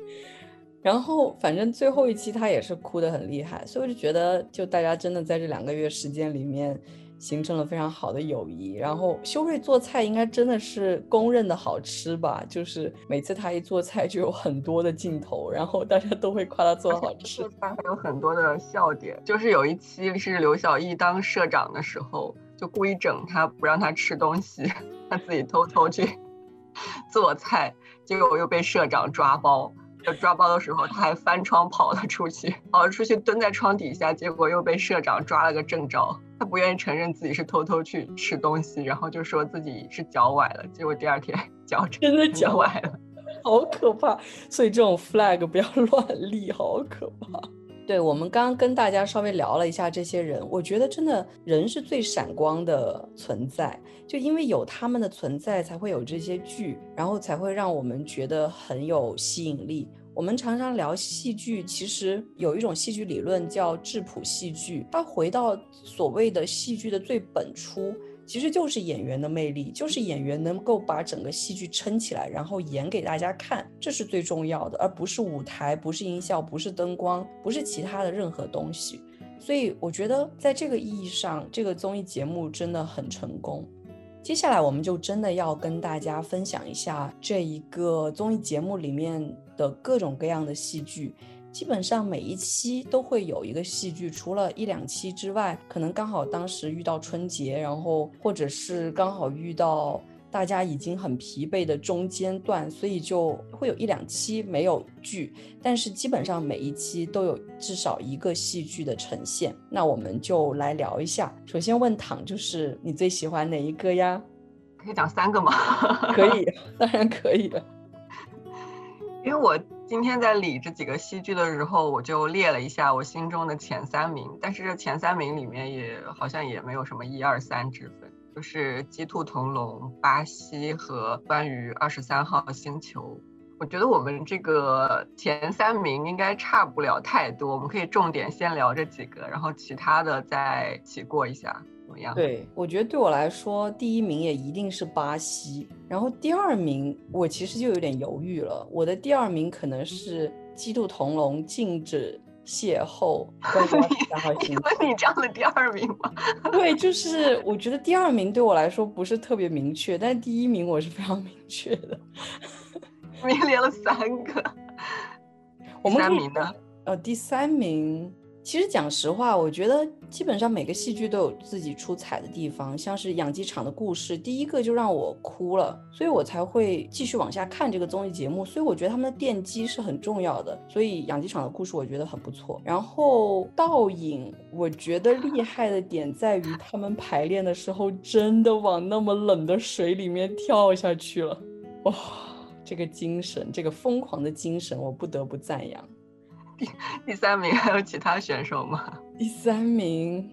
然后反正最后一期他也是哭的很厉害，所以我就觉得，就大家真的在这两个月时间里面。形成了非常好的友谊，然后修睿做菜应该真的是公认的好吃吧？就是每次他一做菜就有很多的镜头，然后大家都会夸他做的好吃。他还有很多的笑点，就是有一期是刘晓艺当社长的时候，就故意整他不让他吃东西，他自己偷偷去 [laughs] 做菜，结果又被社长抓包。就抓包的时候，他还翻窗跑了出去，跑了出去蹲在窗底下，结果又被社长抓了个正着。他不愿意承认自己是偷偷去吃东西，然后就说自己是脚崴了，结果第二天 [laughs] 脚真的脚崴了，[laughs] 好可怕。所以这种 flag 不要 [laughs] 乱立，好可怕。对我们刚刚跟大家稍微聊了一下这些人，我觉得真的人是最闪光的存在，就因为有他们的存在，才会有这些剧，然后才会让我们觉得很有吸引力。我们常常聊戏剧，其实有一种戏剧理论叫质朴戏剧，它回到所谓的戏剧的最本初。其实就是演员的魅力，就是演员能够把整个戏剧撑起来，然后演给大家看，这是最重要的，而不是舞台，不是音效，不是灯光，不是其他的任何东西。所以我觉得在这个意义上，这个综艺节目真的很成功。接下来我们就真的要跟大家分享一下这一个综艺节目里面的各种各样的戏剧。基本上每一期都会有一个戏剧，除了一两期之外，可能刚好当时遇到春节，然后或者是刚好遇到大家已经很疲惫的中间段，所以就会有一两期没有剧。但是基本上每一期都有至少一个戏剧的呈现。那我们就来聊一下。首先问躺，就是你最喜欢哪一个呀？可以讲三个吗？可以，[laughs] 当然可以了。因为我。今天在理这几个戏剧的时候，我就列了一下我心中的前三名，但是这前三名里面也好像也没有什么一二三之分，就是《鸡兔同笼》、巴西和关于二十三号星球。我觉得我们这个前三名应该差不了太多，我们可以重点先聊这几个，然后其他的再起过一下。怎么样？对我觉得对我来说，第一名也一定是巴西，然后第二名我其实就有点犹豫了。我的第二名可能是鸡兔同笼禁止邂逅。[laughs] [laughs] 你问你这样的第二名吗？对，就是我觉得第二名对我来说不是特别明确，但第一名我是非常明确的。你连了三个，我们三名呢，呃，第三名。其实讲实话，我觉得基本上每个戏剧都有自己出彩的地方，像是养鸡场的故事，第一个就让我哭了，所以我才会继续往下看这个综艺节目。所以我觉得他们的奠基是很重要的。所以养鸡场的故事我觉得很不错。然后倒影，我觉得厉害的点在于他们排练的时候真的往那么冷的水里面跳下去了，哇，这个精神，这个疯狂的精神，我不得不赞扬。第 [laughs] 第三名还有其他选手吗？第三名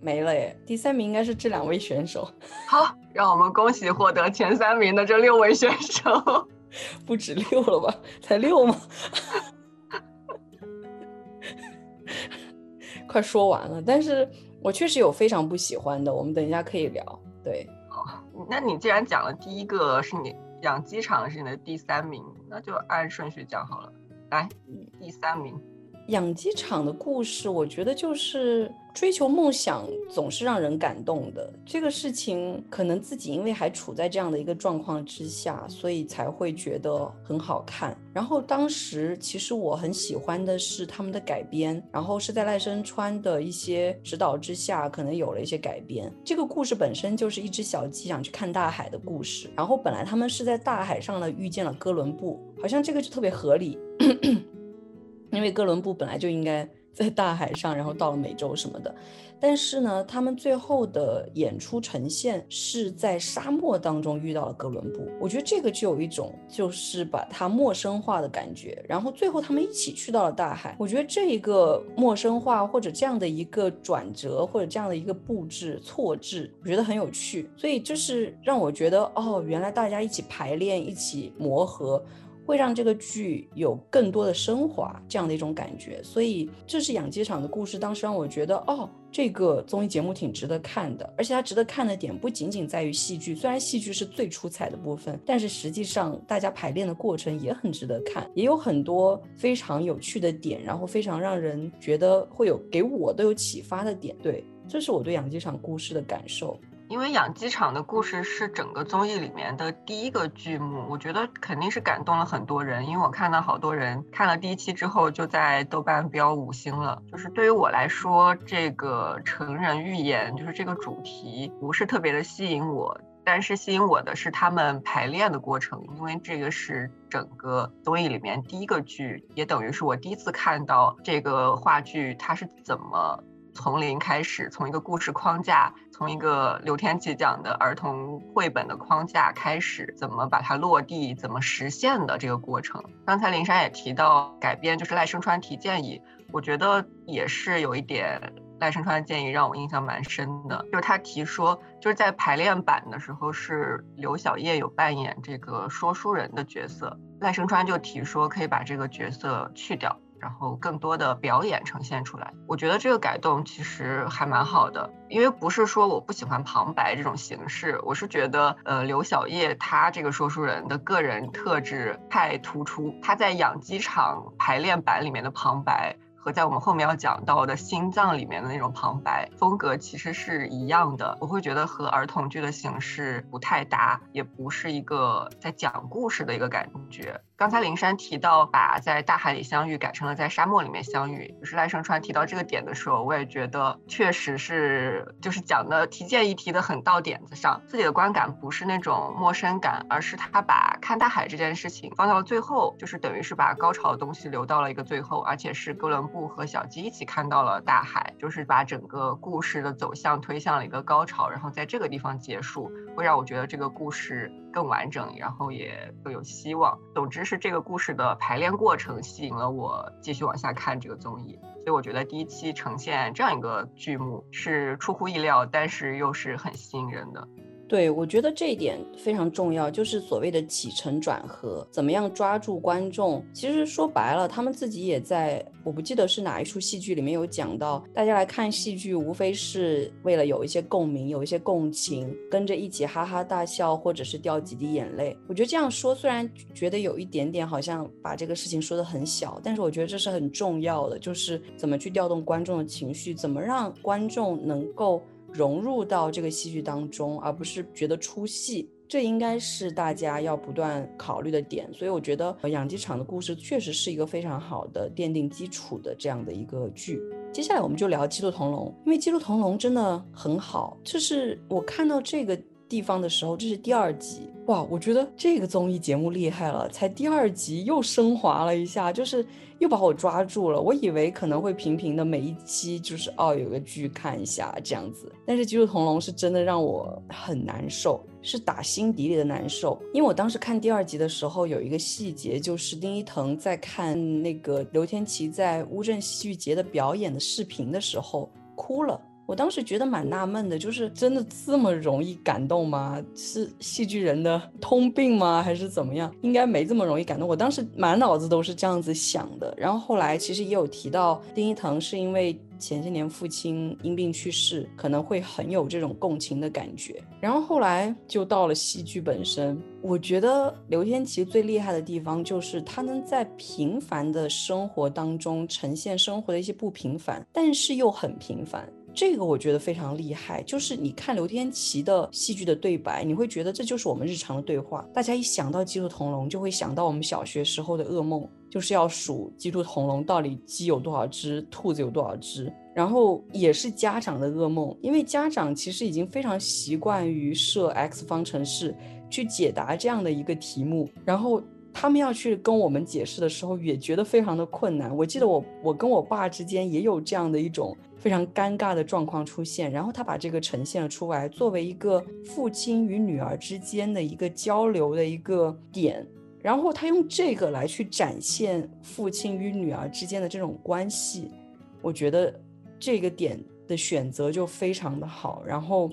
没了耶。第三名应该是这两位选手。[laughs] 好，让我们恭喜获得前三名的这六位选手。[laughs] 不止六了吧？才六吗？快说完了。但是我确实有非常不喜欢的，我们等一下可以聊。对。哦，那你既然讲了第一个是你养鸡场是你的第三名，那就按顺序讲好了。来，第三名，养鸡场的故事，我觉得就是追求梦想总是让人感动的。这个事情可能自己因为还处在这样的一个状况之下，所以才会觉得很好看。然后当时其实我很喜欢的是他们的改编，然后是在赖声川的一些指导之下，可能有了一些改编。这个故事本身就是一只小鸡想去看大海的故事。然后本来他们是在大海上呢遇见了哥伦布，好像这个就特别合理。因为哥伦布本来就应该在大海上，然后到了美洲什么的，但是呢，他们最后的演出呈现是在沙漠当中遇到了哥伦布。我觉得这个就有一种就是把它陌生化的感觉。然后最后他们一起去到了大海，我觉得这一个陌生化或者这样的一个转折或者这样的一个布置错置，我觉得很有趣。所以就是让我觉得哦，原来大家一起排练，一起磨合。会让这个剧有更多的升华，这样的一种感觉。所以这是养鸡场的故事，当时让我觉得，哦，这个综艺节目挺值得看的。而且它值得看的点不仅仅在于戏剧，虽然戏剧是最出彩的部分，但是实际上大家排练的过程也很值得看，也有很多非常有趣的点，然后非常让人觉得会有给我都有启发的点。对，这是我对养鸡场故事的感受。因为养鸡场的故事是整个综艺里面的第一个剧目，我觉得肯定是感动了很多人。因为我看到好多人看了第一期之后就在豆瓣标五星了。就是对于我来说，这个成人寓言就是这个主题不是特别的吸引我。但是吸引我的是他们排练的过程，因为这个是整个综艺里面第一个剧，也等于是我第一次看到这个话剧它是怎么从零开始，从一个故事框架，从一个刘天琪讲的儿童绘本的框架开始，怎么把它落地，怎么实现的这个过程。刚才林珊也提到改编，就是赖声川提建议，我觉得也是有一点。赖声川的建议让我印象蛮深的，就是他提说，就是在排练版的时候是刘晓烨有扮演这个说书人的角色，赖声川就提说可以把这个角色去掉，然后更多的表演呈现出来。我觉得这个改动其实还蛮好的，因为不是说我不喜欢旁白这种形式，我是觉得呃刘晓烨他这个说书人的个人特质太突出，他在养鸡场排练版里面的旁白。和在我们后面要讲到的心脏里面的那种旁白风格其实是一样的，我会觉得和儿童剧的形式不太搭，也不是一个在讲故事的一个感觉。刚才林珊提到把在大海里相遇改成了在沙漠里面相遇，就是赖声川提到这个点的时候，我也觉得确实是就是讲的提建议提的很到点子上，自己的观感不是那种陌生感，而是他把看大海这件事情放到了最后，就是等于是把高潮的东西留到了一个最后，而且是哥伦布和小鸡一起看到了大海，就是把整个故事的走向推向了一个高潮，然后在这个地方结束，会让我觉得这个故事更完整，然后也更有希望。总之是。这个故事的排练过程吸引了我继续往下看这个综艺，所以我觉得第一期呈现这样一个剧目是出乎意料，但是又是很吸引人的。对，我觉得这一点非常重要，就是所谓的起承转合，怎么样抓住观众。其实说白了，他们自己也在，我不记得是哪一出戏剧里面有讲到，大家来看戏剧，无非是为了有一些共鸣，有一些共情，跟着一起哈哈大笑，或者是掉几滴眼泪。我觉得这样说，虽然觉得有一点点好像把这个事情说的很小，但是我觉得这是很重要的，就是怎么去调动观众的情绪，怎么让观众能够。融入到这个戏剧当中，而不是觉得出戏，这应该是大家要不断考虑的点。所以我觉得养鸡场的故事确实是一个非常好的奠定基础的这样的一个剧。接下来我们就聊《鸡兔同笼》，因为《鸡兔同笼》真的很好。就是我看到这个地方的时候，这是第二集，哇，我觉得这个综艺节目厉害了，才第二集又升华了一下，就是。又把我抓住了，我以为可能会平平的每一期就是哦有个剧看一下这样子，但是《基督同笼》是真的让我很难受，是打心底里的难受。因为我当时看第二集的时候，有一个细节就是丁一腾在看那个刘天琪在乌镇戏剧节的表演的视频的时候哭了。我当时觉得蛮纳闷的，就是真的这么容易感动吗？是戏剧人的通病吗？还是怎么样？应该没这么容易感动。我当时满脑子都是这样子想的。然后后来其实也有提到，丁一腾是因为前些年父亲因病去世，可能会很有这种共情的感觉。然后后来就到了戏剧本身，我觉得刘天琪最厉害的地方就是他能在平凡的生活当中呈现生活的一些不平凡，但是又很平凡。这个我觉得非常厉害，就是你看刘天琪的戏剧的对白，你会觉得这就是我们日常的对话。大家一想到鸡兔同笼，就会想到我们小学时候的噩梦，就是要数鸡兔同笼到底鸡有多少只，兔子有多少只。然后也是家长的噩梦，因为家长其实已经非常习惯于设 x 方程式去解答这样的一个题目，然后他们要去跟我们解释的时候，也觉得非常的困难。我记得我我跟我爸之间也有这样的一种。非常尴尬的状况出现，然后他把这个呈现了出来，作为一个父亲与女儿之间的一个交流的一个点，然后他用这个来去展现父亲与女儿之间的这种关系，我觉得这个点的选择就非常的好，然后。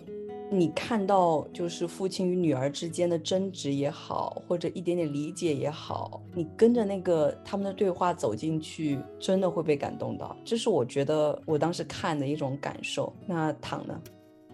你看到就是父亲与女儿之间的争执也好，或者一点点理解也好，你跟着那个他们的对话走进去，真的会被感动到。这是我觉得我当时看的一种感受。那躺呢？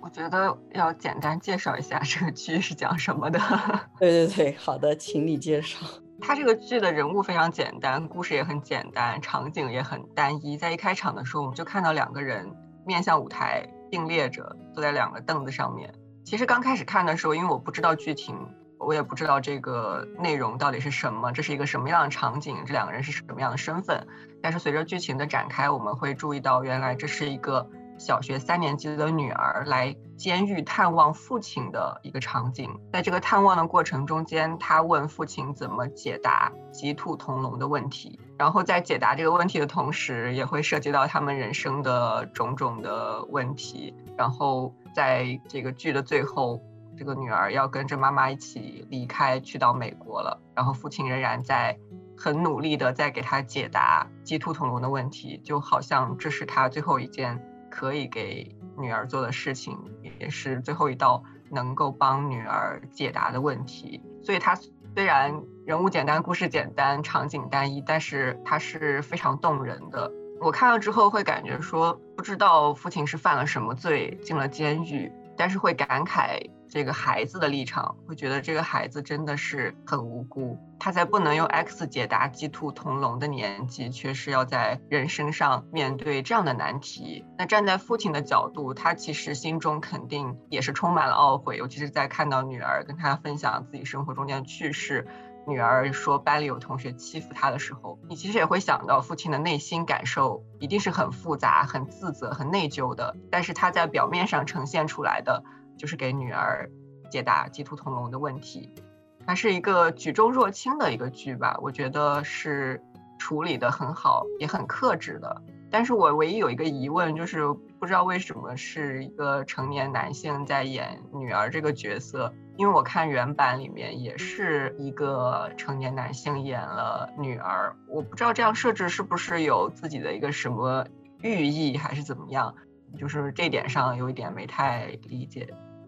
我觉得要简单介绍一下这个剧是讲什么的。[laughs] 对对对，好的，请你介绍。他这个剧的人物非常简单，故事也很简单，场景也很单一。在一开场的时候，我们就看到两个人面向舞台。并列着坐在两个凳子上面。其实刚开始看的时候，因为我不知道剧情，我也不知道这个内容到底是什么，这是一个什么样的场景，这两个人是什么样的身份。但是随着剧情的展开，我们会注意到，原来这是一个小学三年级的女儿来监狱探望父亲的一个场景。在这个探望的过程中间，她问父亲怎么解答鸡兔同笼的问题，然后在解答这个问题的同时，也会涉及到他们人生的种种的问题。然后在这个剧的最后，这个女儿要跟着妈妈一起离开，去到美国了，然后父亲仍然在。很努力的在给他解答鸡兔同笼的问题，就好像这是他最后一件可以给女儿做的事情，也是最后一道能够帮女儿解答的问题。所以，他虽然人物简单、故事简单、场景单一，但是它是非常动人的。我看了之后会感觉说，不知道父亲是犯了什么罪进了监狱，但是会感慨。这个孩子的立场会觉得这个孩子真的是很无辜，他在不能用 X 解答鸡兔同笼的年纪，却是要在人生上面对这样的难题。那站在父亲的角度，他其实心中肯定也是充满了懊悔，尤其是在看到女儿跟他分享自己生活中间的趣事，女儿说班里有同学欺负她的时候，你其实也会想到父亲的内心感受一定是很复杂、很自责、很内疚的。但是他在表面上呈现出来的。就是给女儿解答鸡兔同笼的问题，它是一个举重若轻的一个剧吧，我觉得是处理的很好，也很克制的。但是我唯一有一个疑问，就是不知道为什么是一个成年男性在演女儿这个角色，因为我看原版里面也是一个成年男性演了女儿，我不知道这样设置是不是有自己的一个什么寓意，还是怎么样，就是这点上有一点没太理解。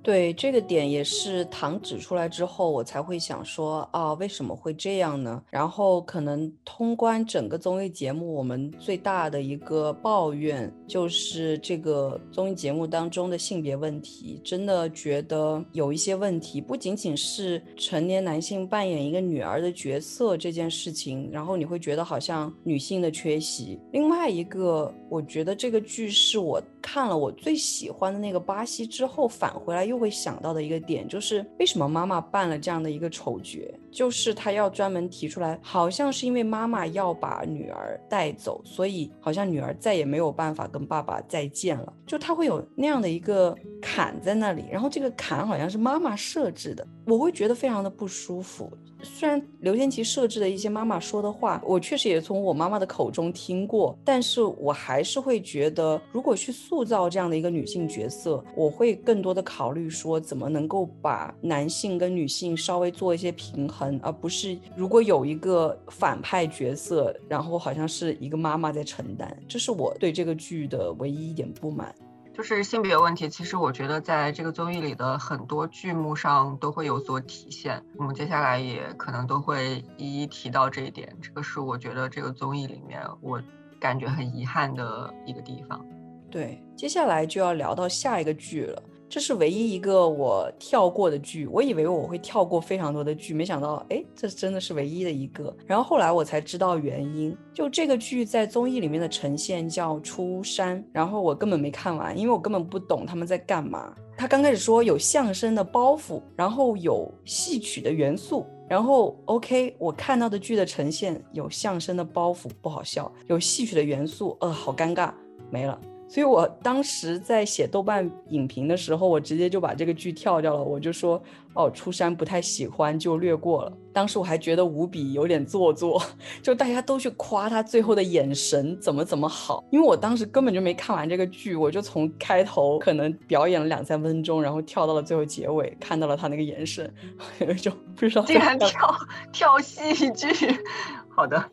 对这个点也是糖指出来之后，我才会想说啊，为什么会这样呢？然后可能通关整个综艺节目，我们最大的一个抱怨就是这个综艺节目当中的性别问题，真的觉得有一些问题，不仅仅是成年男性扮演一个女儿的角色这件事情，然后你会觉得好像女性的缺席。另外一个，我觉得这个剧是我看了我最喜欢的那个巴西之后返回来又。会想到的一个点就是，为什么妈妈办了这样的一个丑角？就是他要专门提出来，好像是因为妈妈要把女儿带走，所以好像女儿再也没有办法跟爸爸再见了。就他会有那样的一个坎在那里，然后这个坎好像是妈妈设置的，我会觉得非常的不舒服。虽然刘天琪设置的一些妈妈说的话，我确实也从我妈妈的口中听过，但是我还是会觉得，如果去塑造这样的一个女性角色，我会更多的考虑说，怎么能够把男性跟女性稍微做一些平衡衡，而不是如果有一个反派角色，然后好像是一个妈妈在承担，这是我对这个剧的唯一一点不满。就是性别问题，其实我觉得在这个综艺里的很多剧目上都会有所体现。我们接下来也可能都会一一提到这一点。这个是我觉得这个综艺里面我感觉很遗憾的一个地方。对，接下来就要聊到下一个剧了。这是唯一一个我跳过的剧，我以为我会跳过非常多的剧，没想到，哎，这真的是唯一的一个。然后后来我才知道原因，就这个剧在综艺里面的呈现叫《出山》，然后我根本没看完，因为我根本不懂他们在干嘛。他刚开始说有相声的包袱，然后有戏曲的元素，然后 OK，我看到的剧的呈现有相声的包袱不好笑，有戏曲的元素，呃，好尴尬，没了。所以我当时在写豆瓣影评的时候，我直接就把这个剧跳掉了。我就说，哦，出山不太喜欢，就略过了。当时我还觉得无比有点做作，[laughs] 就大家都去夸他最后的眼神怎么怎么好，因为我当时根本就没看完这个剧，我就从开头可能表演了两三分钟，然后跳到了最后结尾，看到了他那个眼神，[laughs] 有一种不知道竟然跳 [laughs] 跳戏剧。好的，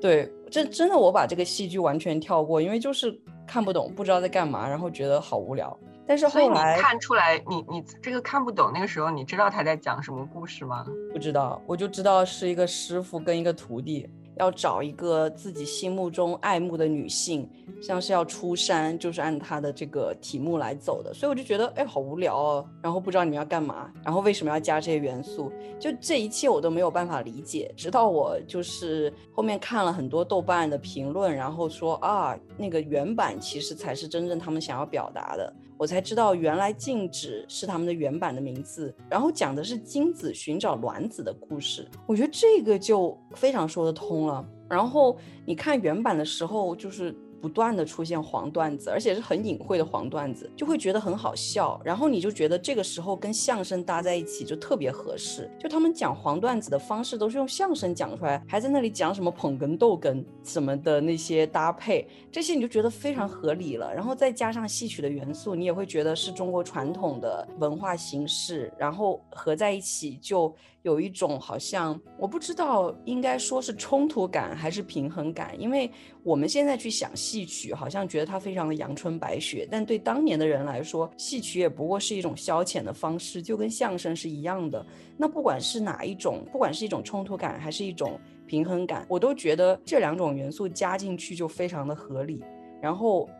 对，这真的我把这个戏剧完全跳过，因为就是。看不懂，不知道在干嘛，然后觉得好无聊。但是后来看出来，你你这个看不懂，那个时候你知道他在讲什么故事吗？不知道，我就知道是一个师傅跟一个徒弟。要找一个自己心目中爱慕的女性，像是要出山，就是按他的这个题目来走的，所以我就觉得，哎，好无聊哦。然后不知道你们要干嘛，然后为什么要加这些元素，就这一切我都没有办法理解。直到我就是后面看了很多豆瓣的评论，然后说啊，那个原版其实才是真正他们想要表达的。我才知道，原来静止是他们的原版的名字，然后讲的是精子寻找卵子的故事。我觉得这个就非常说得通了。然后你看原版的时候，就是不断的出现黄段子，而且是很隐晦的黄段子，就会觉得很好笑。然后你就觉得这个时候跟相声搭在一起就特别合适。就他们讲黄段子的方式都是用相声讲出来，还在那里讲什么捧哏逗哏什么的那些搭配，这些你就觉得非常合理了。然后再加上戏曲的元素，你也会觉得是中国传统的文化形式，然后合在一起就。有一种好像我不知道应该说是冲突感还是平衡感，因为我们现在去想戏曲，好像觉得它非常的阳春白雪，但对当年的人来说，戏曲也不过是一种消遣的方式，就跟相声是一样的。那不管是哪一种，不管是一种冲突感还是一种平衡感，我都觉得这两种元素加进去就非常的合理。然后。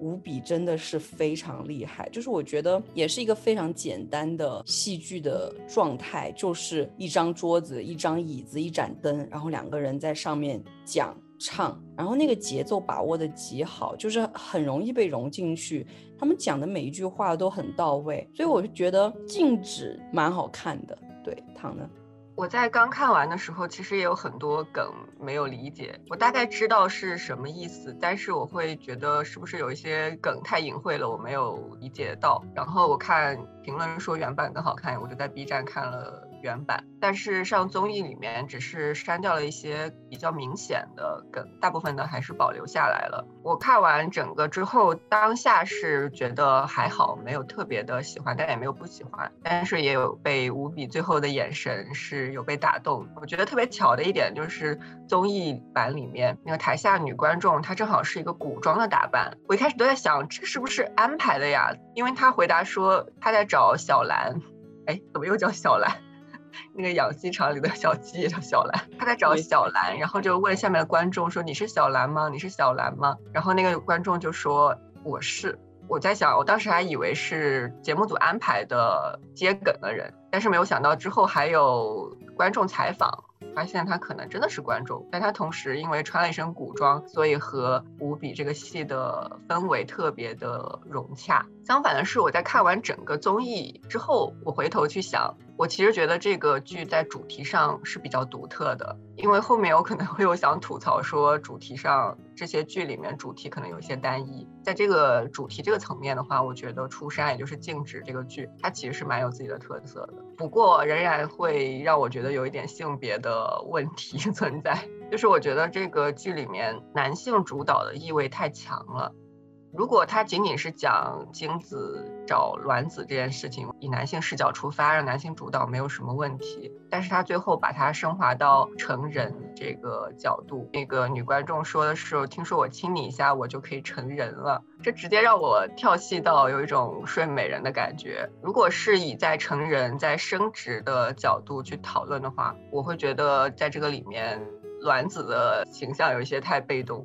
无比真的是非常厉害，就是我觉得也是一个非常简单的戏剧的状态，就是一张桌子、一张椅子、一盏灯，然后两个人在上面讲唱，然后那个节奏把握的极好，就是很容易被融进去。他们讲的每一句话都很到位，所以我就觉得静止蛮好看的。对，唐呢？我在刚看完的时候，其实也有很多梗没有理解。我大概知道是什么意思，但是我会觉得是不是有一些梗太隐晦了，我没有理解到。然后我看评论说原版更好看，我就在 B 站看了。原版，但是上综艺里面只是删掉了一些比较明显的梗，大部分呢还是保留下来了。我看完整个之后，当下是觉得还好，没有特别的喜欢，但也没有不喜欢。但是也有被吴比最后的眼神是有被打动。我觉得特别巧的一点就是综艺版里面那个台下女观众，她正好是一个古装的打扮。我一开始都在想，这是不是安排的呀？因为她回答说她在找小兰，哎，怎么又叫小兰？那个养鸡场里的小鸡也叫小兰，他在找小兰，然后就问下面的观众说：“你是小兰吗？你是小兰吗？”然后那个观众就说：“我是。”我在想，我当时还以为是节目组安排的接梗的人，但是没有想到之后还有观众采访。发现他可能真的是观众，但他同时因为穿了一身古装，所以和无比这个戏的氛围特别的融洽。相反的是，我在看完整个综艺之后，我回头去想，我其实觉得这个剧在主题上是比较独特的。因为后面我可能会有想吐槽说，主题上这些剧里面主题可能有一些单一。在这个主题这个层面的话，我觉得《出山》也就是静止这个剧，它其实是蛮有自己的特色的。不过仍然会让我觉得有一点性别的问题 [laughs] 存在，就是我觉得这个剧里面男性主导的意味太强了。如果它仅仅是讲精子找卵子这件事情，以男性视角出发，让男性主导没有什么问题。但是他最后把它升华到成人这个角度，那个女观众说的是：“听说我亲你一下，我就可以成人了。”这直接让我跳戏到有一种睡美人的感觉。如果是以在成人、在生殖的角度去讨论的话，我会觉得在这个里面，卵子的形象有一些太被动。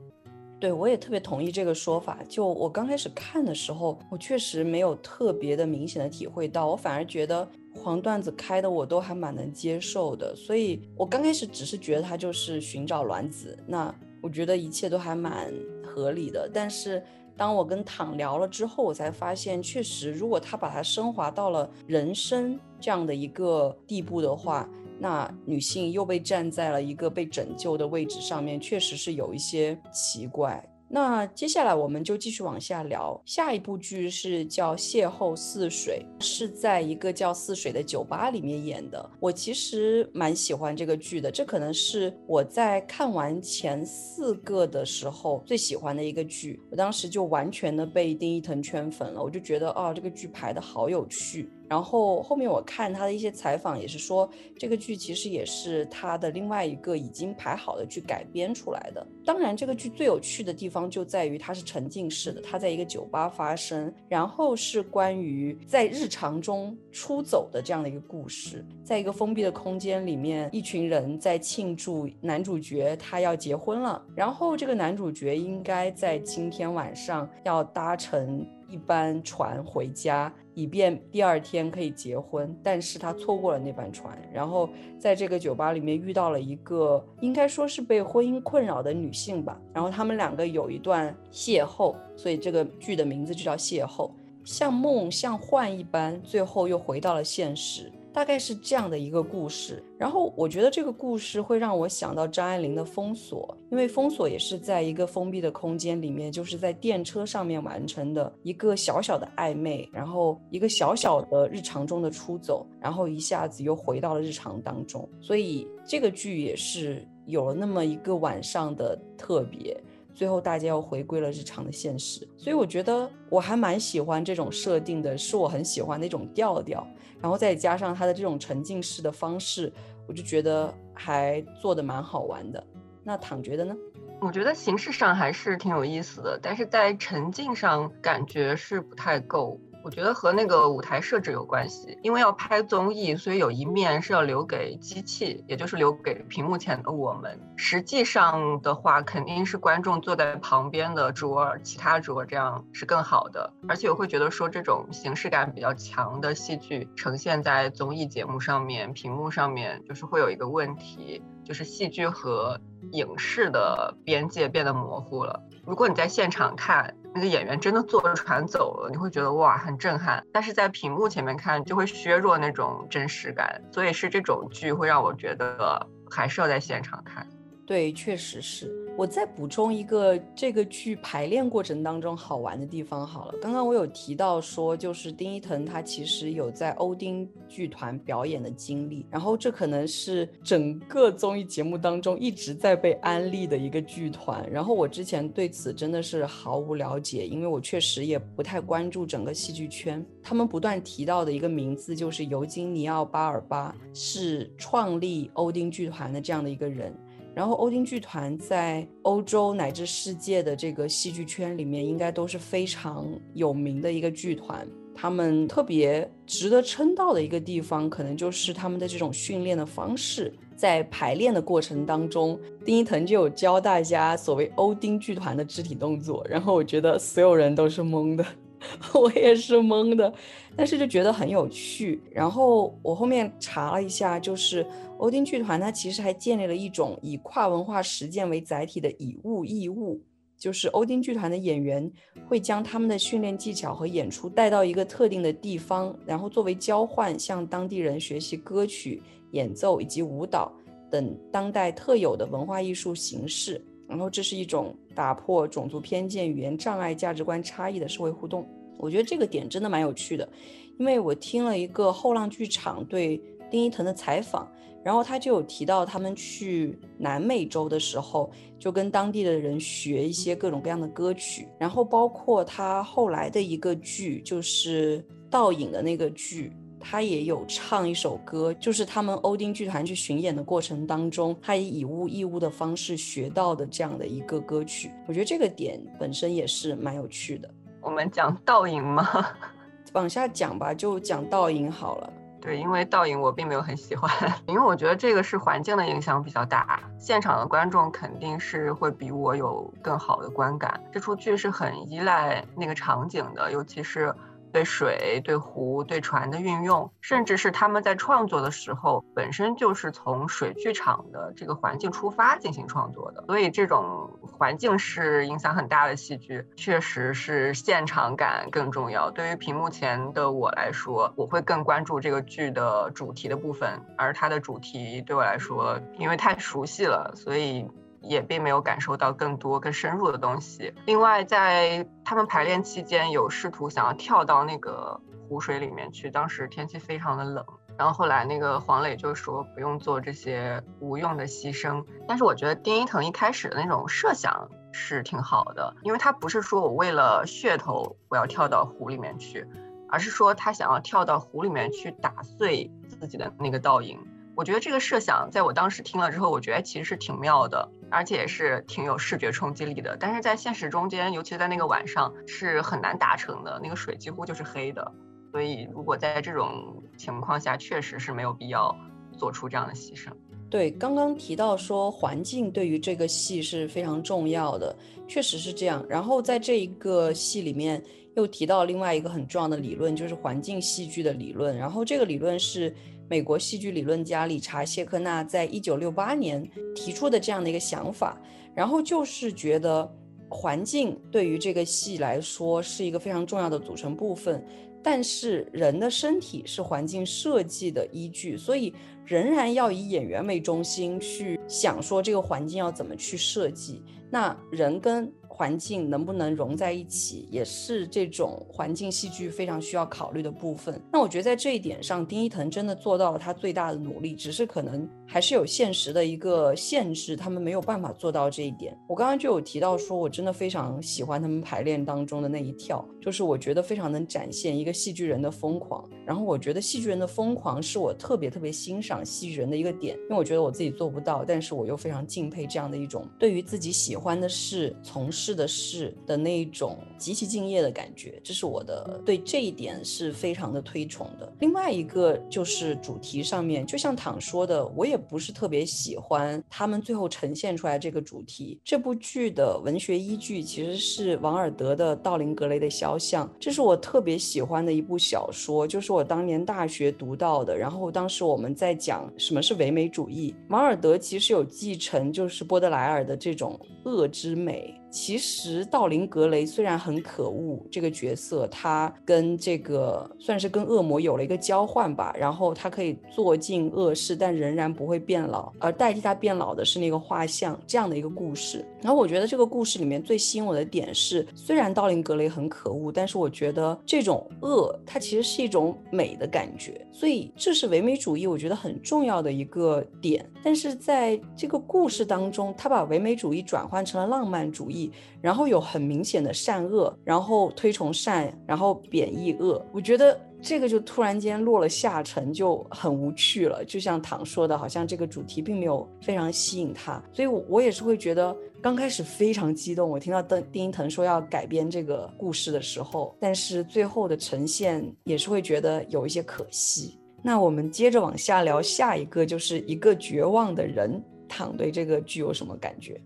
对，我也特别同意这个说法。就我刚开始看的时候，我确实没有特别的明显的体会到，我反而觉得黄段子开的我都还蛮能接受的。所以我刚开始只是觉得他就是寻找卵子，那我觉得一切都还蛮合理的。但是当我跟躺聊了之后，我才发现，确实如果他把它升华到了人生这样的一个地步的话。那女性又被站在了一个被拯救的位置上面，确实是有一些奇怪。那接下来我们就继续往下聊，下一部剧是叫《邂逅似水》，是在一个叫似水的酒吧里面演的。我其实蛮喜欢这个剧的，这可能是我在看完前四个的时候最喜欢的一个剧。我当时就完全的被丁一腾圈粉了，我就觉得啊，这个剧排的好有趣。然后后面我看他的一些采访，也是说这个剧其实也是他的另外一个已经排好的剧改编出来的。当然，这个剧最有趣的地方就在于它是沉浸式的，它在一个酒吧发生，然后是关于在日常中出走的这样的一个故事，在一个封闭的空间里面，一群人在庆祝男主角他要结婚了，然后这个男主角应该在今天晚上要搭乘。一班船回家，以便第二天可以结婚，但是他错过了那班船，然后在这个酒吧里面遇到了一个应该说是被婚姻困扰的女性吧，然后他们两个有一段邂逅，所以这个剧的名字就叫邂逅，像梦像幻一般，最后又回到了现实。大概是这样的一个故事。然后我觉得这个故事会让我想到张爱玲的《封锁》，因为《封锁》也是在一个封闭的空间里面，就是在电车上面完成的一个小小的暧昧，然后一个小小的日常中的出走，然后一下子又回到了日常当中。所以这个剧也是有了那么一个晚上的特别。最后大家又回归了日常的现实，所以我觉得我还蛮喜欢这种设定的，是我很喜欢那种调调。然后再加上它的这种沉浸式的方式，我就觉得还做的蛮好玩的。那躺觉得呢？我觉得形式上还是挺有意思的，但是在沉浸上感觉是不太够。我觉得和那个舞台设置有关系，因为要拍综艺，所以有一面是要留给机器，也就是留给屏幕前的我们。实际上的话，肯定是观众坐在旁边的桌，其他桌这样是更好的。而且我会觉得说，这种形式感比较强的戏剧呈现在综艺节目上面，屏幕上面就是会有一个问题，就是戏剧和影视的边界变得模糊了。如果你在现场看。那个演员真的坐船走了，你会觉得哇很震撼，但是在屏幕前面看就会削弱那种真实感，所以是这种剧会让我觉得还是要在现场看。对，确实是。我再补充一个这个剧排练过程当中好玩的地方好了。刚刚我有提到说，就是丁一腾他其实有在欧丁剧团表演的经历，然后这可能是整个综艺节目当中一直在被安利的一个剧团。然后我之前对此真的是毫无了解，因为我确实也不太关注整个戏剧圈。他们不断提到的一个名字就是尤金尼奥·巴尔巴，是创立欧丁剧团的这样的一个人。然后，欧丁剧团在欧洲乃至世界的这个戏剧圈里面，应该都是非常有名的一个剧团。他们特别值得称道的一个地方，可能就是他们的这种训练的方式。在排练的过程当中，丁一腾就有教大家所谓欧丁剧团的肢体动作，然后我觉得所有人都是懵的。[laughs] 我也是懵的，但是就觉得很有趣。然后我后面查了一下，就是欧丁剧团它其实还建立了一种以跨文化实践为载体的以物易物，就是欧丁剧团的演员会将他们的训练技巧和演出带到一个特定的地方，然后作为交换向当地人学习歌曲演奏以及舞蹈等当代特有的文化艺术形式。然后这是一种打破种族偏见、语言障碍、价值观差异的社会互动。我觉得这个点真的蛮有趣的，因为我听了一个后浪剧场对丁一腾的采访，然后他就有提到他们去南美洲的时候，就跟当地的人学一些各种各样的歌曲，然后包括他后来的一个剧，就是倒影的那个剧。他也有唱一首歌，就是他们欧丁剧团去巡演的过程当中，他以以物易物的方式学到的这样的一个歌曲。我觉得这个点本身也是蛮有趣的。我们讲倒影吗？[laughs] 往下讲吧，就讲倒影好了。对，因为倒影我并没有很喜欢，[laughs] 因为我觉得这个是环境的影响比较大，现场的观众肯定是会比我有更好的观感。这出剧是很依赖那个场景的，尤其是。对水、对湖、对船的运用，甚至是他们在创作的时候，本身就是从水剧场的这个环境出发进行创作的。所以，这种环境是影响很大的戏剧，确实是现场感更重要。对于屏幕前的我来说，我会更关注这个剧的主题的部分，而它的主题对我来说，因为太熟悉了，所以。也并没有感受到更多、更深入的东西。另外，在他们排练期间，有试图想要跳到那个湖水里面去。当时天气非常的冷，然后后来那个黄磊就说不用做这些无用的牺牲。但是我觉得丁一腾一开始的那种设想是挺好的，因为他不是说我为了噱头我要跳到湖里面去，而是说他想要跳到湖里面去打碎自己的那个倒影。我觉得这个设想在我当时听了之后，我觉得其实是挺妙的。而且也是挺有视觉冲击力的，但是在现实中间，尤其在那个晚上，是很难达成的。那个水几乎就是黑的，所以如果在这种情况下，确实是没有必要做出这样的牺牲。对，刚刚提到说环境对于这个戏是非常重要的，确实是这样。然后在这一个戏里面，又提到另外一个很重要的理论，就是环境戏剧的理论。然后这个理论是。美国戏剧理论家理查谢克纳在一九六八年提出的这样的一个想法，然后就是觉得环境对于这个戏来说是一个非常重要的组成部分。但是人的身体是环境设计的依据，所以仍然要以演员为中心去想说这个环境要怎么去设计。那人跟环境能不能融在一起，也是这种环境戏剧非常需要考虑的部分。那我觉得在这一点上，丁一腾真的做到了他最大的努力，只是可能还是有现实的一个限制，他们没有办法做到这一点。我刚刚就有提到说，我真的非常喜欢他们排练当中的那一跳，就是我觉得非常能展现一个戏剧人的疯狂。然后我觉得戏剧人的疯狂是我特别特别欣赏戏剧人的一个点，因为我觉得我自己做不到，但是我又非常敬佩这样的一种对于自己喜欢的事从事。的事的那一种极其敬业的感觉，这是我的对这一点是非常的推崇的。另外一个就是主题上面，就像躺说的，我也不是特别喜欢他们最后呈现出来这个主题。这部剧的文学依据其实是王尔德的《道林格雷的肖像》，这是我特别喜欢的一部小说，就是我当年大学读到的。然后当时我们在讲什么是唯美主义，王尔德其实有继承就是波德莱尔的这种恶之美。其实道林格雷虽然很可恶，这个角色他跟这个算是跟恶魔有了一个交换吧，然后他可以做尽恶事，但仍然不会变老，而代替他变老的是那个画像这样的一个故事。然后我觉得这个故事里面最吸引我的点是，虽然道林格雷很可恶，但是我觉得这种恶它其实是一种美的感觉，所以这是唯美主义我觉得很重要的一个点。但是在这个故事当中，他把唯美主义转换成了浪漫主义。然后有很明显的善恶，然后推崇善，然后贬义恶。我觉得这个就突然间落了下沉，就很无趣了。就像唐说的，好像这个主题并没有非常吸引他。所以，我我也是会觉得刚开始非常激动。我听到邓丁腾说要改编这个故事的时候，但是最后的呈现也是会觉得有一些可惜。那我们接着往下聊，下一个就是一个绝望的人。躺对这个剧有什么感觉？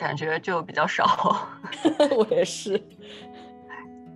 感觉就比较少，[laughs] 我也是，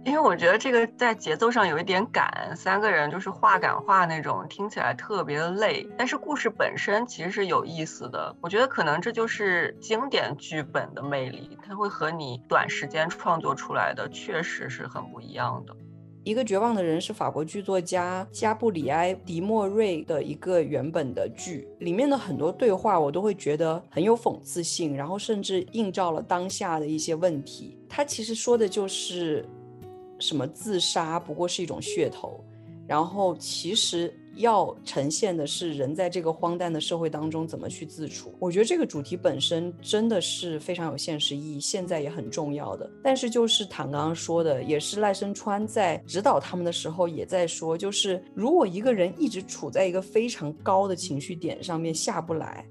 因为我觉得这个在节奏上有一点赶，三个人就是话赶话那种，听起来特别的累。但是故事本身其实是有意思的，我觉得可能这就是经典剧本的魅力，它会和你短时间创作出来的确实是很不一样的。一个绝望的人是法国剧作家加布里埃·迪莫瑞的一个原本的剧，里面的很多对话我都会觉得很有讽刺性，然后甚至映照了当下的一些问题。他其实说的就是什么自杀不过是一种噱头，然后其实。要呈现的是人在这个荒诞的社会当中怎么去自处。我觉得这个主题本身真的是非常有现实意义，现在也很重要的。但是就是坦刚刚说的，也是赖声川在指导他们的时候也在说，就是如果一个人一直处在一个非常高的情绪点上面下不来。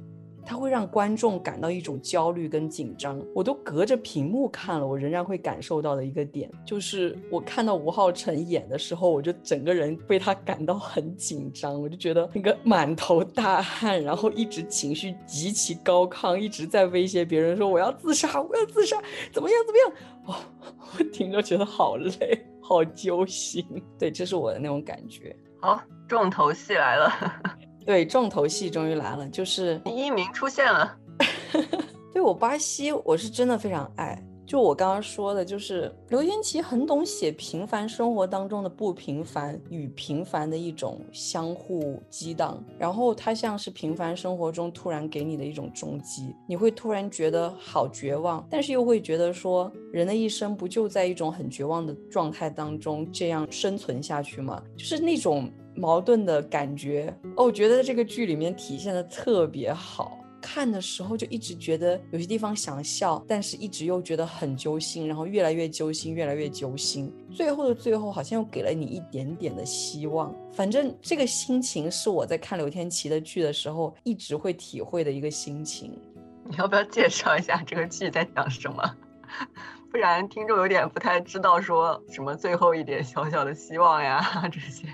它会让观众感到一种焦虑跟紧张，我都隔着屏幕看了，我仍然会感受到的一个点，就是我看到吴昊辰演的时候，我就整个人被他感到很紧张，我就觉得那个满头大汗，然后一直情绪极其高亢，一直在威胁别人说我要自杀，我要自杀，怎么样怎么样？哦，[laughs] 我听着觉得好累，好揪心。对，这是我的那种感觉。好，重头戏来了。对，重头戏终于来了，就是第一名出现了。[laughs] 对我巴西，我是真的非常爱。就我刚刚说的，就是刘天琪很懂写平凡生活当中的不平凡与平凡的一种相互激荡，然后他像是平凡生活中突然给你的一种冲击，你会突然觉得好绝望，但是又会觉得说，人的一生不就在一种很绝望的状态当中这样生存下去吗？就是那种。矛盾的感觉哦，我觉得这个剧里面体现的特别好，看的时候就一直觉得有些地方想笑，但是一直又觉得很揪心，然后越来越揪心，越来越揪心。最后的最后，好像又给了你一点点的希望。反正这个心情是我在看刘天琪的剧的时候一直会体会的一个心情。[laughs] 你要不要介绍一下这个剧在讲什么？[laughs] 不然听众有点不太知道说什么最后一点小小的希望呀这些。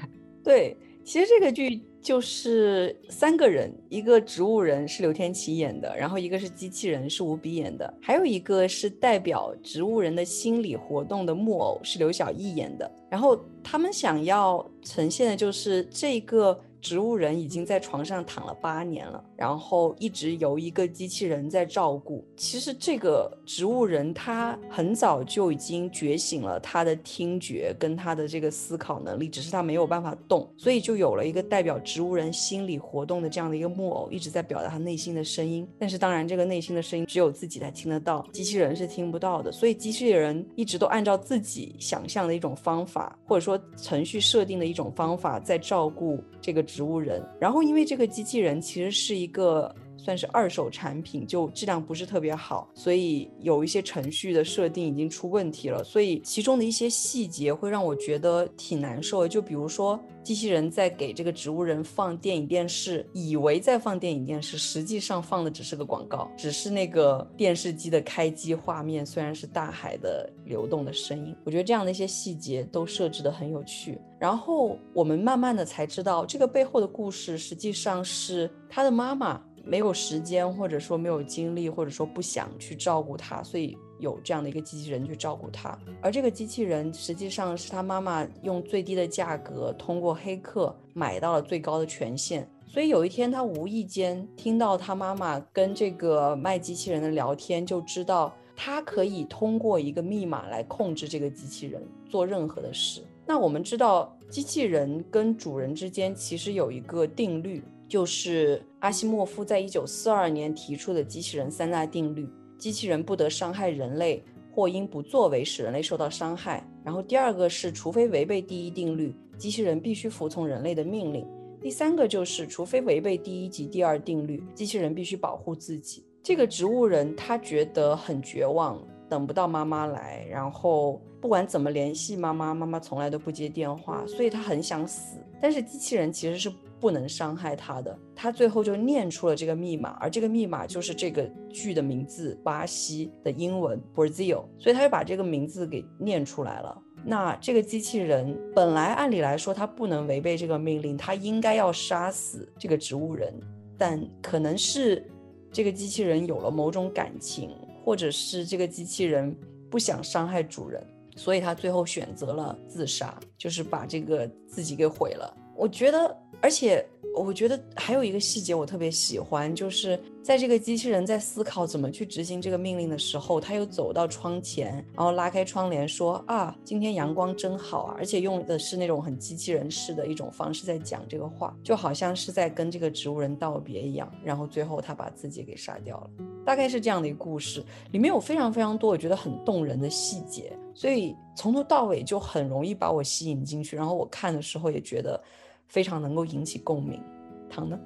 对，其实这个剧就是三个人，一个植物人是刘天琪演的，然后一个是机器人是吴比演的，还有一个是代表植物人的心理活动的木偶是刘晓毅演的。然后他们想要呈现的就是这个植物人已经在床上躺了八年了，然后一直由一个机器人在照顾。其实这个植物人他很早就已经觉醒了他的听觉跟他的这个思考能力，只是他没有办法动，所以就有了一个代表植物人心理活动的这样的一个木偶，一直在表达他内心的声音。但是当然，这个内心的声音只有自己才听得到，机器人是听不到的。所以机器人一直都按照自己想象的一种方法，或者说程序设定的一种方法在照顾这个植物人。然后因为这个机器人其实是一个。算是二手产品，就质量不是特别好，所以有一些程序的设定已经出问题了，所以其中的一些细节会让我觉得挺难受的。就比如说，机器人在给这个植物人放电影电视，以为在放电影电视，实际上放的只是个广告，只是那个电视机的开机画面，虽然是大海的流动的声音。我觉得这样的一些细节都设置的很有趣。然后我们慢慢的才知道，这个背后的故事实际上是他的妈妈。没有时间，或者说没有精力，或者说不想去照顾他，所以有这样的一个机器人去照顾他。而这个机器人实际上是他妈妈用最低的价格通过黑客买到了最高的权限。所以有一天他无意间听到他妈妈跟这个卖机器人的聊天，就知道他可以通过一个密码来控制这个机器人做任何的事。那我们知道，机器人跟主人之间其实有一个定律。就是阿西莫夫在一九四二年提出的机器人三大定律：机器人不得伤害人类，或因不作为使人类受到伤害。然后第二个是，除非违背第一定律，机器人必须服从人类的命令。第三个就是，除非违背第一及第二定律，机器人必须保护自己。这个植物人他觉得很绝望，等不到妈妈来，然后不管怎么联系妈妈，妈妈从来都不接电话，所以他很想死。但是机器人其实是。不能伤害他的，他最后就念出了这个密码，而这个密码就是这个剧的名字，巴西的英文 Brazil，所以他就把这个名字给念出来了。那这个机器人本来按理来说他不能违背这个命令，他应该要杀死这个植物人，但可能是这个机器人有了某种感情，或者是这个机器人不想伤害主人，所以他最后选择了自杀，就是把这个自己给毁了。我觉得。而且我觉得还有一个细节我特别喜欢，就是在这个机器人在思考怎么去执行这个命令的时候，他又走到窗前，然后拉开窗帘说：“啊，今天阳光真好啊！”而且用的是那种很机器人式的一种方式在讲这个话，就好像是在跟这个植物人道别一样。然后最后他把自己给杀掉了，大概是这样的一个故事，里面有非常非常多我觉得很动人的细节，所以从头到尾就很容易把我吸引进去。然后我看的时候也觉得。非常能够引起共鸣，唐呢？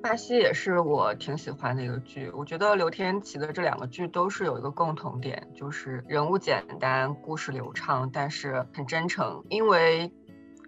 巴西也是我挺喜欢的一个剧，我觉得刘天琪的这两个剧都是有一个共同点，就是人物简单，故事流畅，但是很真诚，因为。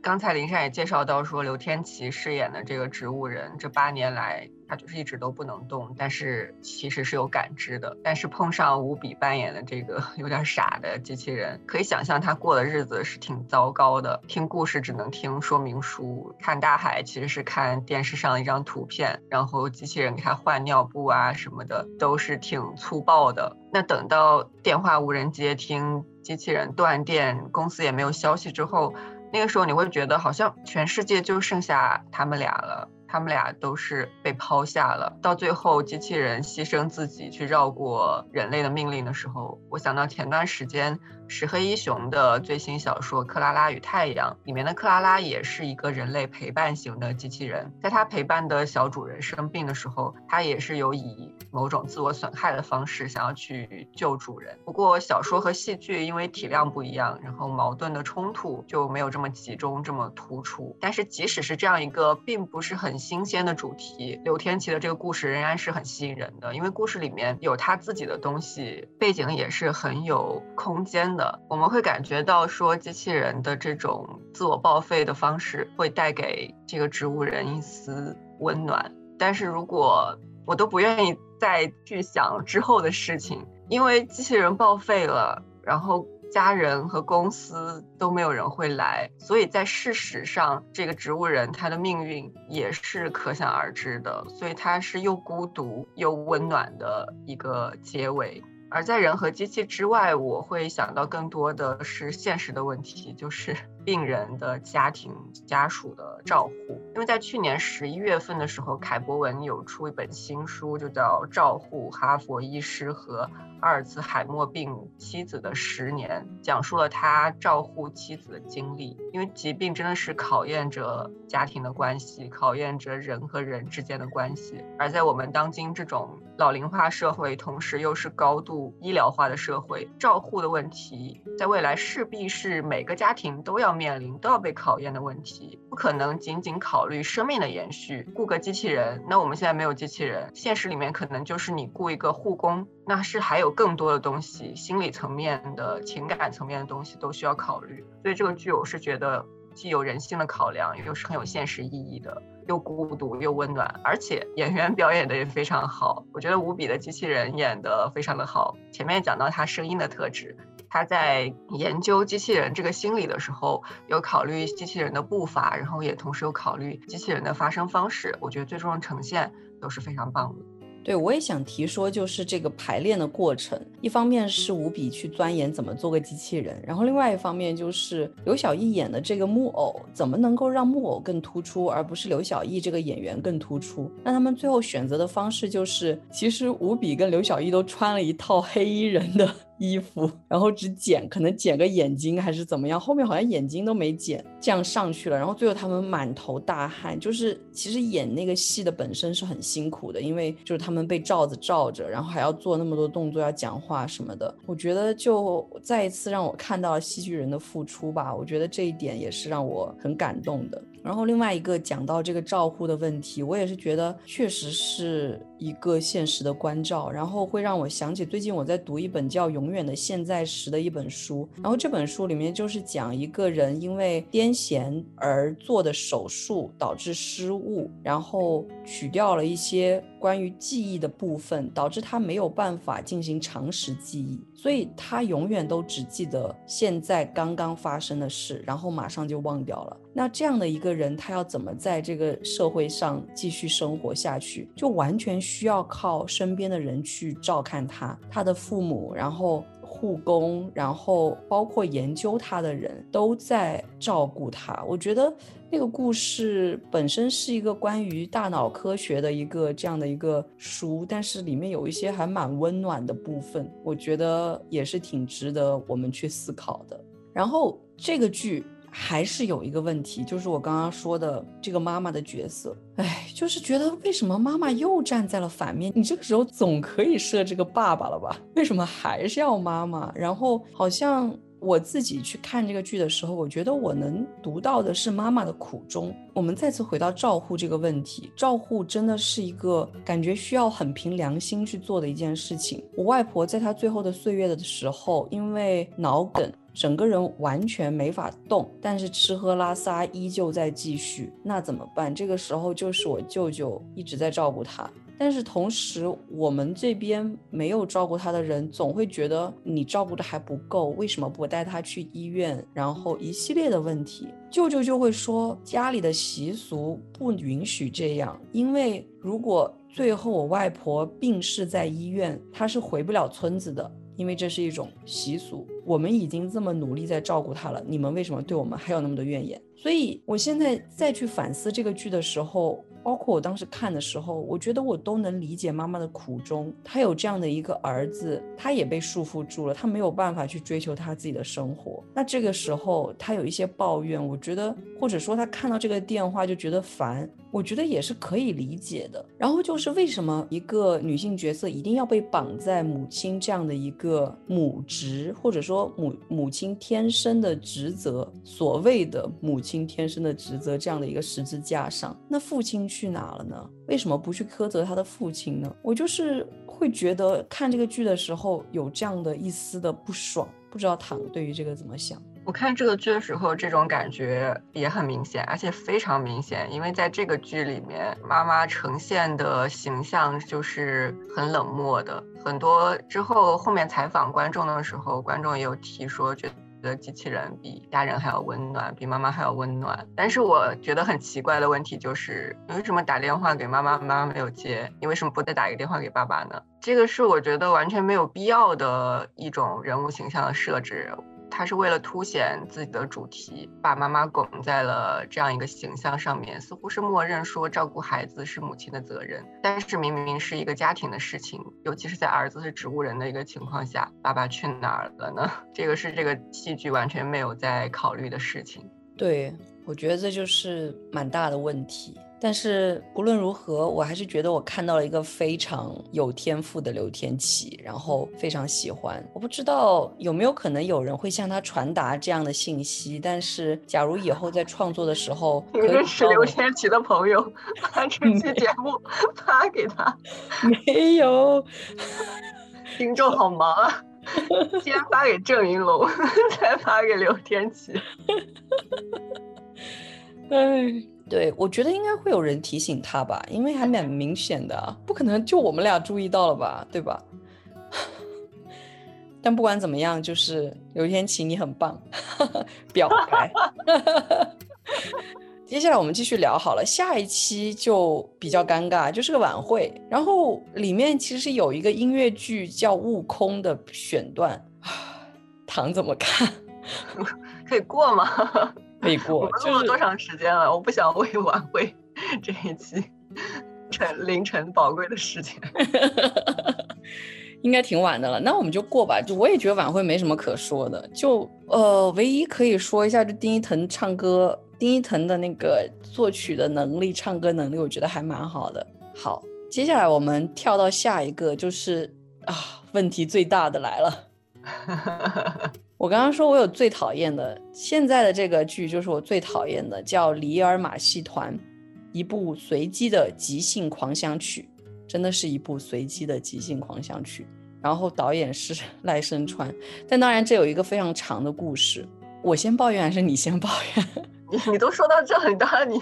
刚才林珊也介绍到说，刘天琪饰演的这个植物人，这八年来他就是一直都不能动，但是其实是有感知的。但是碰上吴比扮演的这个 [laughs] 有点傻的机器人，可以想象他过的日子是挺糟糕的。听故事只能听说明书，看大海其实是看电视上的一张图片，然后机器人给他换尿布啊什么的都是挺粗暴的。那等到电话无人接听，机器人断电，公司也没有消息之后。那个时候你会觉得好像全世界就剩下他们俩了。他们俩都是被抛下了，到最后机器人牺牲自己去绕过人类的命令的时候，我想到前段时间石黑一雄的最新小说《克拉拉与太阳》里面的克拉拉也是一个人类陪伴型的机器人，在他陪伴的小主人生病的时候，他也是有以某种自我损害的方式想要去救主人。不过小说和戏剧因为体量不一样，然后矛盾的冲突就没有这么集中这么突出。但是即使是这样一个并不是很新鲜的主题，刘天琪的这个故事仍然是很吸引人的，因为故事里面有他自己的东西，背景也是很有空间的。我们会感觉到说，机器人的这种自我报废的方式会带给这个植物人一丝温暖。但是如果我都不愿意再去想之后的事情，因为机器人报废了，然后。家人和公司都没有人会来，所以在事实上，这个植物人他的命运也是可想而知的。所以他是又孤独又温暖的一个结尾。而在人和机器之外，我会想到更多的是现实的问题，就是病人的家庭家属的照护。因为在去年十一月份的时候，凯博文有出一本新书，就叫《照护哈佛医师和阿尔茨海默病妻子的十年》，讲述了他照护妻子的经历。因为疾病真的是考验着家庭的关系，考验着人和人之间的关系。而在我们当今这种老龄化社会，同时又是高度医疗化的社会，照护的问题，在未来势必是每个家庭都要面临、都要被考验的问题。不可能仅仅考虑生命的延续，雇个机器人。那我们现在没有机器人，现实里面可能就是你雇一个护工，那是还有更多的东西，心理层面的、情感层面的东西都需要考虑。所以这个剧，我是觉得既有人性的考量，又是很有现实意义的。又孤独又温暖，而且演员表演的也非常好。我觉得无比的机器人演的非常的好。前面讲到他声音的特质，他在研究机器人这个心理的时候，有考虑机器人的步伐，然后也同时有考虑机器人的发声方式。我觉得最终的呈现都是非常棒的。对，我也想提说，就是这个排练的过程，一方面是无比去钻研怎么做个机器人，然后另外一方面就是刘晓艺演的这个木偶，怎么能够让木偶更突出，而不是刘晓艺这个演员更突出？那他们最后选择的方式就是，其实吴比跟刘晓艺都穿了一套黑衣人的。[laughs] 衣服，然后只剪，可能剪个眼睛还是怎么样，后面好像眼睛都没剪，这样上去了。然后最后他们满头大汗，就是其实演那个戏的本身是很辛苦的，因为就是他们被罩子罩着，然后还要做那么多动作，要讲话啊什么的。我觉得就再一次让我看到了戏剧人的付出吧，我觉得这一点也是让我很感动的。然后另外一个讲到这个照护的问题，我也是觉得确实是一个现实的关照，然后会让我想起最近我在读一本叫《永远的现在时》的一本书，然后这本书里面就是讲一个人因为癫痫而做的手术导致失误，然后取掉了一些。关于记忆的部分，导致他没有办法进行常识记忆，所以他永远都只记得现在刚刚发生的事，然后马上就忘掉了。那这样的一个人，他要怎么在这个社会上继续生活下去？就完全需要靠身边的人去照看他，他的父母，然后。护工，然后包括研究他的人都在照顾他。我觉得那个故事本身是一个关于大脑科学的一个这样的一个书，但是里面有一些还蛮温暖的部分，我觉得也是挺值得我们去思考的。然后这个剧。还是有一个问题，就是我刚刚说的这个妈妈的角色，哎，就是觉得为什么妈妈又站在了反面？你这个时候总可以设这个爸爸了吧？为什么还是要妈妈？然后好像我自己去看这个剧的时候，我觉得我能读到的是妈妈的苦衷。我们再次回到照护这个问题，照护真的是一个感觉需要很凭良心去做的一件事情。我外婆在她最后的岁月的时候，因为脑梗。整个人完全没法动，但是吃喝拉撒依旧在继续，那怎么办？这个时候就是我舅舅一直在照顾她，但是同时我们这边没有照顾他的人，总会觉得你照顾的还不够，为什么不带他去医院？然后一系列的问题，舅舅就会说家里的习俗不允许这样，因为如果最后我外婆病逝在医院，她是回不了村子的。因为这是一种习俗，我们已经这么努力在照顾他了，你们为什么对我们还有那么多怨言？所以我现在再去反思这个剧的时候。包括我当时看的时候，我觉得我都能理解妈妈的苦衷。她有这样的一个儿子，她也被束缚住了，她没有办法去追求她自己的生活。那这个时候，她有一些抱怨，我觉得，或者说她看到这个电话就觉得烦，我觉得也是可以理解的。然后就是为什么一个女性角色一定要被绑在母亲这样的一个母职，或者说母母亲天生的职责，所谓的母亲天生的职责这样的一个十字架上？那父亲。去哪了呢？为什么不去苛责他的父亲呢？我就是会觉得看这个剧的时候有这样的一丝的不爽，不知道唐对于这个怎么想？我看这个剧的时候，这种感觉也很明显，而且非常明显，因为在这个剧里面，妈妈呈现的形象就是很冷漠的。很多之后后面采访观众的时候，观众也有提说，觉得。的机器人比家人还要温暖，比妈妈还要温暖。但是我觉得很奇怪的问题就是，你为什么打电话给妈妈，妈妈没有接？你为什么不再打一个电话给爸爸呢？这个是我觉得完全没有必要的一种人物形象的设置。他是为了凸显自己的主题，把妈妈拱在了这样一个形象上面，似乎是默认说照顾孩子是母亲的责任。但是明明是一个家庭的事情，尤其是在儿子是植物人的一个情况下，爸爸去哪儿了呢？[laughs] 这个是这个戏剧完全没有在考虑的事情。对，我觉得这就是蛮大的问题。但是无论如何，我还是觉得我看到了一个非常有天赋的刘天琪，然后非常喜欢。我不知道有没有可能有人会向他传达这样的信息，但是假如以后在创作的时候，你认识刘天琪的朋友，把这期节目发给他。没有，[laughs] 听众好忙啊，[laughs] 先发给郑云龙，[laughs] 再发给刘天琪。哎。对，我觉得应该会有人提醒他吧，因为还蛮明显的，不可能就我们俩注意到了吧，对吧？[laughs] 但不管怎么样，就是刘天琪，你很棒，[laughs] 表白。[laughs] 接下来我们继续聊好了，下一期就比较尴尬，就是个晚会，然后里面其实有一个音乐剧叫《悟空》的选段，唐怎么看？可以过吗？可以 [laughs] 过。我们录了多长时间了？我不想为晚会这一期 [laughs] 晨凌晨宝贵的时间。[laughs] 应该挺晚的了，那我们就过吧。就我也觉得晚会没什么可说的。就呃，唯一可以说一下，就丁一腾唱歌，丁一腾的那个作曲的能力、唱歌能力，我觉得还蛮好的。好，接下来我们跳到下一个，就是啊，问题最大的来了。我刚刚说，我有最讨厌的，现在的这个剧就是我最讨厌的，叫《里尔马戏团》，一部随机的即兴狂想曲，真的是一部随机的即兴狂想曲。然后导演是 [laughs] 赖声川，但当然这有一个非常长的故事。我先抱怨还是你先抱怨？你 [laughs] 你都说到这里，当然你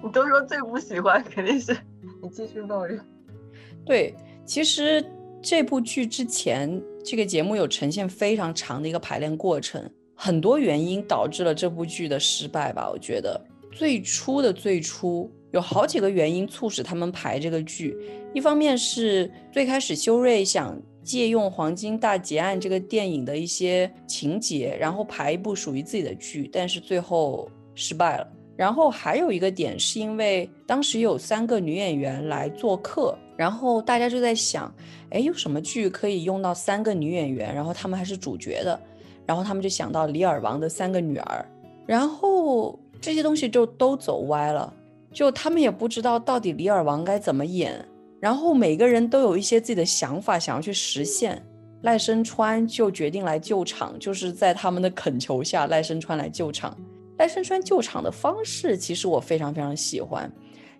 你都说最不喜欢，肯定是你继续抱怨。[laughs] 对，其实这部剧之前。这个节目有呈现非常长的一个排练过程，很多原因导致了这部剧的失败吧。我觉得最初的最初有好几个原因促使他们排这个剧，一方面是最开始修睿想借用《黄金大劫案》这个电影的一些情节，然后排一部属于自己的剧，但是最后失败了。然后还有一个点是因为当时有三个女演员来做客。然后大家就在想，哎，有什么剧可以用到三个女演员，然后她们还是主角的，然后他们就想到《李尔王的三个女儿》，然后这些东西就都走歪了，就他们也不知道到底李尔王该怎么演，然后每个人都有一些自己的想法想要去实现，赖声川就决定来救场，就是在他们的恳求下，赖声川来救场，赖声川救场的方式其实我非常非常喜欢。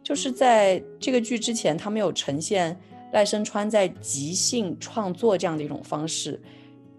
就是在这个剧之前，他们有呈现赖声川在即兴创作这样的一种方式，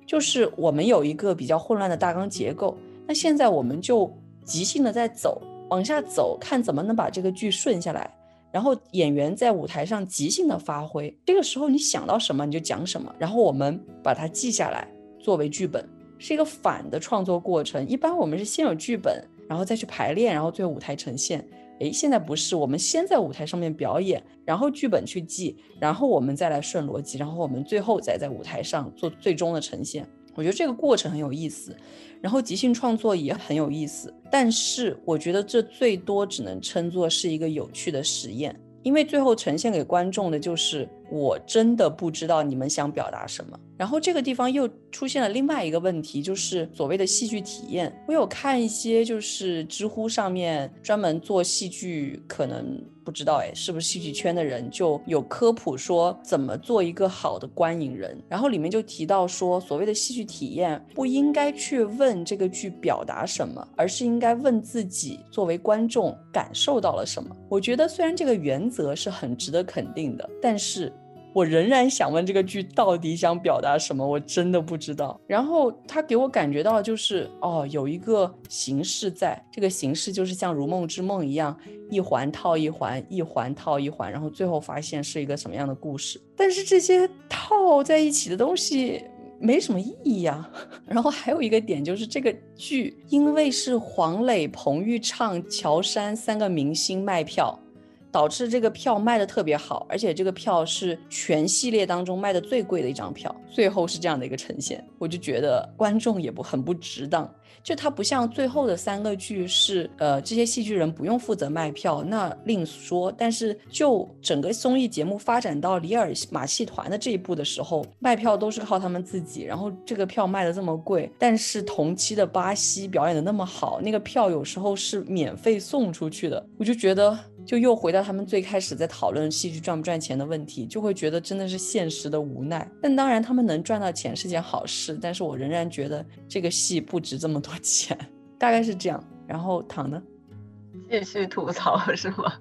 就是我们有一个比较混乱的大纲结构，那现在我们就即兴的在走，往下走，看怎么能把这个剧顺下来，然后演员在舞台上即兴的发挥，这个时候你想到什么你就讲什么，然后我们把它记下来作为剧本，是一个反的创作过程。一般我们是先有剧本，然后再去排练，然后最后舞台呈现。哎，现在不是，我们先在舞台上面表演，然后剧本去记，然后我们再来顺逻辑，然后我们最后再在舞台上做最终的呈现。我觉得这个过程很有意思，然后即兴创作也很有意思，但是我觉得这最多只能称作是一个有趣的实验。因为最后呈现给观众的就是我真的不知道你们想表达什么。然后这个地方又出现了另外一个问题，就是所谓的戏剧体验。我有看一些就是知乎上面专门做戏剧，可能。不知道哎，是不是戏剧圈的人就有科普说怎么做一个好的观影人？然后里面就提到说，所谓的戏剧体验不应该去问这个剧表达什么，而是应该问自己作为观众感受到了什么。我觉得虽然这个原则是很值得肯定的，但是。我仍然想问这个剧到底想表达什么，我真的不知道。然后他给我感觉到就是哦，有一个形式在，这个形式就是像《如梦之梦》一样，一环套一环，一环套一环，然后最后发现是一个什么样的故事。但是这些套在一起的东西没什么意义呀。[laughs] 然后还有一个点就是这个剧因为是黄磊、彭昱畅、乔杉三个明星卖票。导致这个票卖的特别好，而且这个票是全系列当中卖的最贵的一张票，最后是这样的一个呈现，我就觉得观众也不很不值当。就它不像最后的三个剧是，呃，这些戏剧人不用负责卖票，那另说。但是就整个综艺节目发展到里尔马戏团的这一步的时候，卖票都是靠他们自己，然后这个票卖的这么贵，但是同期的巴西表演的那么好，那个票有时候是免费送出去的，我就觉得。就又回到他们最开始在讨论戏剧赚不赚钱的问题，就会觉得真的是现实的无奈。但当然，他们能赚到钱是件好事，但是我仍然觉得这个戏不值这么多钱，大概是这样。然后躺呢？继续吐槽是吗？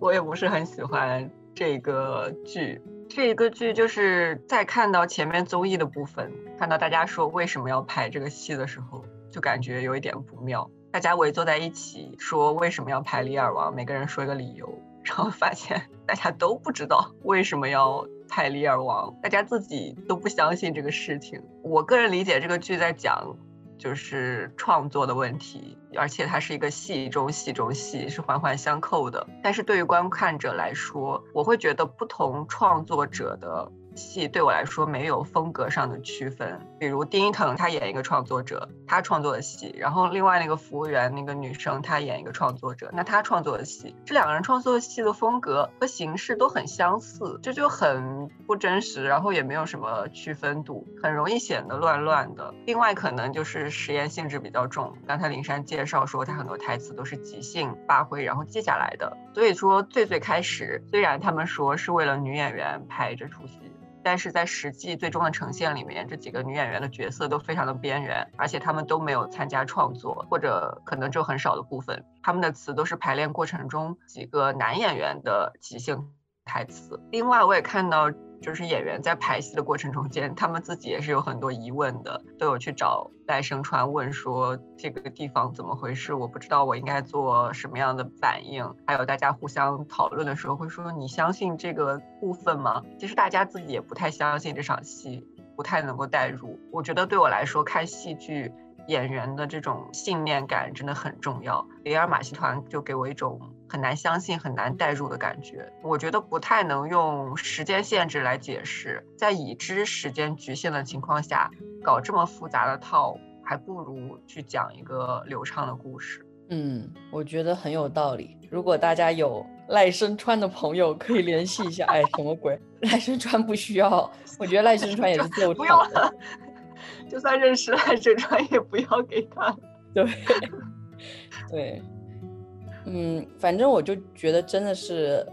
我也不是很喜欢这个剧。这个剧就是在看到前面综艺的部分，看到大家说为什么要拍这个戏的时候，就感觉有一点不妙。大家围坐在一起说为什么要拍《李尔王》，每个人说一个理由，然后发现 [laughs] 大家都不知道为什么要拍《李尔王》，大家自己都不相信这个事情。我个人理解，这个剧在讲就是创作的问题，而且它是一个戏中戏中戏，是环环相扣的。但是对于观看者来说，我会觉得不同创作者的。戏对我来说没有风格上的区分，比如丁一腾他演一个创作者，他创作的戏，然后另外那个服务员那个女生她演一个创作者，那她创作的戏，这两个人创作的戏的风格和形式都很相似，这就很不真实，然后也没有什么区分度，很容易显得乱乱的。另外可能就是实验性质比较重，刚才林珊介绍说他很多台词都是即兴发挥，然后记下来的，所以说最最开始虽然他们说是为了女演员拍这出戏。但是在实际最终的呈现里面，这几个女演员的角色都非常的边缘，而且她们都没有参加创作，或者可能只有很少的部分，她们的词都是排练过程中几个男演员的即兴台词。另外，我也看到。就是演员在排戏的过程中间，他们自己也是有很多疑问的，都有去找赖声川问说这个地方怎么回事，我不知道我应该做什么样的反应。还有大家互相讨论的时候会说你相信这个部分吗？其实大家自己也不太相信这场戏，不太能够代入。我觉得对我来说看戏剧。演员的这种信念感真的很重要。里尔马戏团就给我一种很难相信、很难代入的感觉。我觉得不太能用时间限制来解释，在已知时间局限的情况下，搞这么复杂的套，还不如去讲一个流畅的故事。嗯，我觉得很有道理。如果大家有赖声川的朋友，可以联系一下。哎，什么鬼？赖声川不需要，我觉得赖声川也是自由场的。就算认识赖声川，也，不要给他。对，[laughs] 对，嗯，反正我就觉得真的是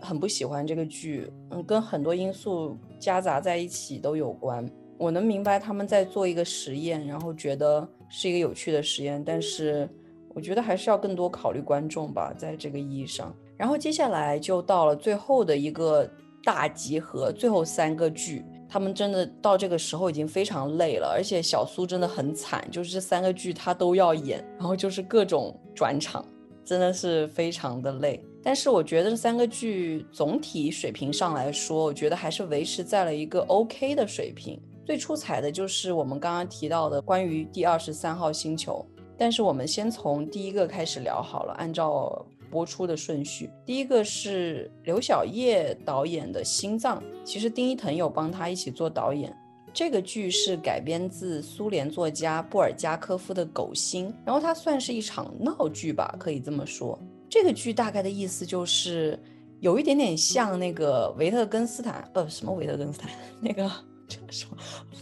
很不喜欢这个剧，嗯，跟很多因素夹杂在一起都有关。我能明白他们在做一个实验，然后觉得是一个有趣的实验，但是我觉得还是要更多考虑观众吧，在这个意义上。然后接下来就到了最后的一个大集合，最后三个剧。他们真的到这个时候已经非常累了，而且小苏真的很惨，就是这三个剧他都要演，然后就是各种转场，真的是非常的累。但是我觉得这三个剧总体水平上来说，我觉得还是维持在了一个 OK 的水平。最出彩的就是我们刚刚提到的关于第二十三号星球，但是我们先从第一个开始聊好了，按照。播出的顺序，第一个是刘晓叶导演的《心脏》，其实丁一腾有帮他一起做导演。这个剧是改编自苏联作家布尔加科夫的《狗心》，然后它算是一场闹剧吧，可以这么说。这个剧大概的意思就是有一点点像那个维特根斯坦，呃，什么维特根斯坦？那个叫什么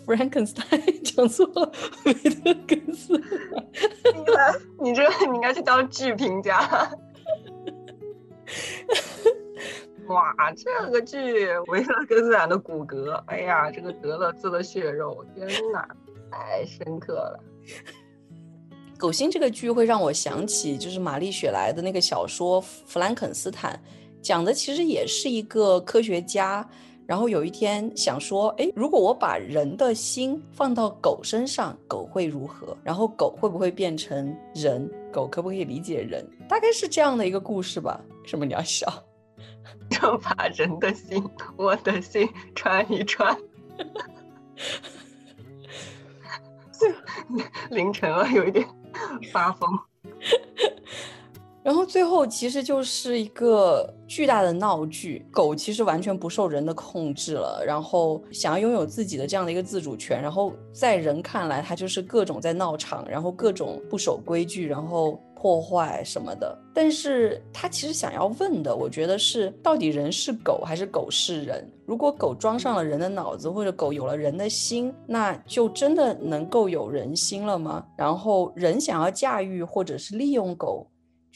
？Frankenstein，讲错了，维特根斯坦。你这你应该去当剧评家。[laughs] 哇，这个剧维特根斯坦的骨骼，哎呀，这个德勒兹的血肉，天哪，太深刻了。狗心这个剧会让我想起，就是玛丽雪莱的那个小说《弗兰肯斯坦》，讲的其实也是一个科学家，然后有一天想说，哎，如果我把人的心放到狗身上，狗会如何？然后狗会不会变成人？狗可不可以理解人？大概是这样的一个故事吧。什么你要笑？就把人的心，我的心穿一穿。凌晨了，有一点发疯。[laughs] 然后最后其实就是一个巨大的闹剧，狗其实完全不受人的控制了，然后想要拥有自己的这样的一个自主权，然后在人看来，它就是各种在闹场，然后各种不守规矩，然后。破坏什么的，但是他其实想要问的，我觉得是到底人是狗还是狗是人？如果狗装上了人的脑子，或者狗有了人的心，那就真的能够有人心了吗？然后人想要驾驭或者是利用狗？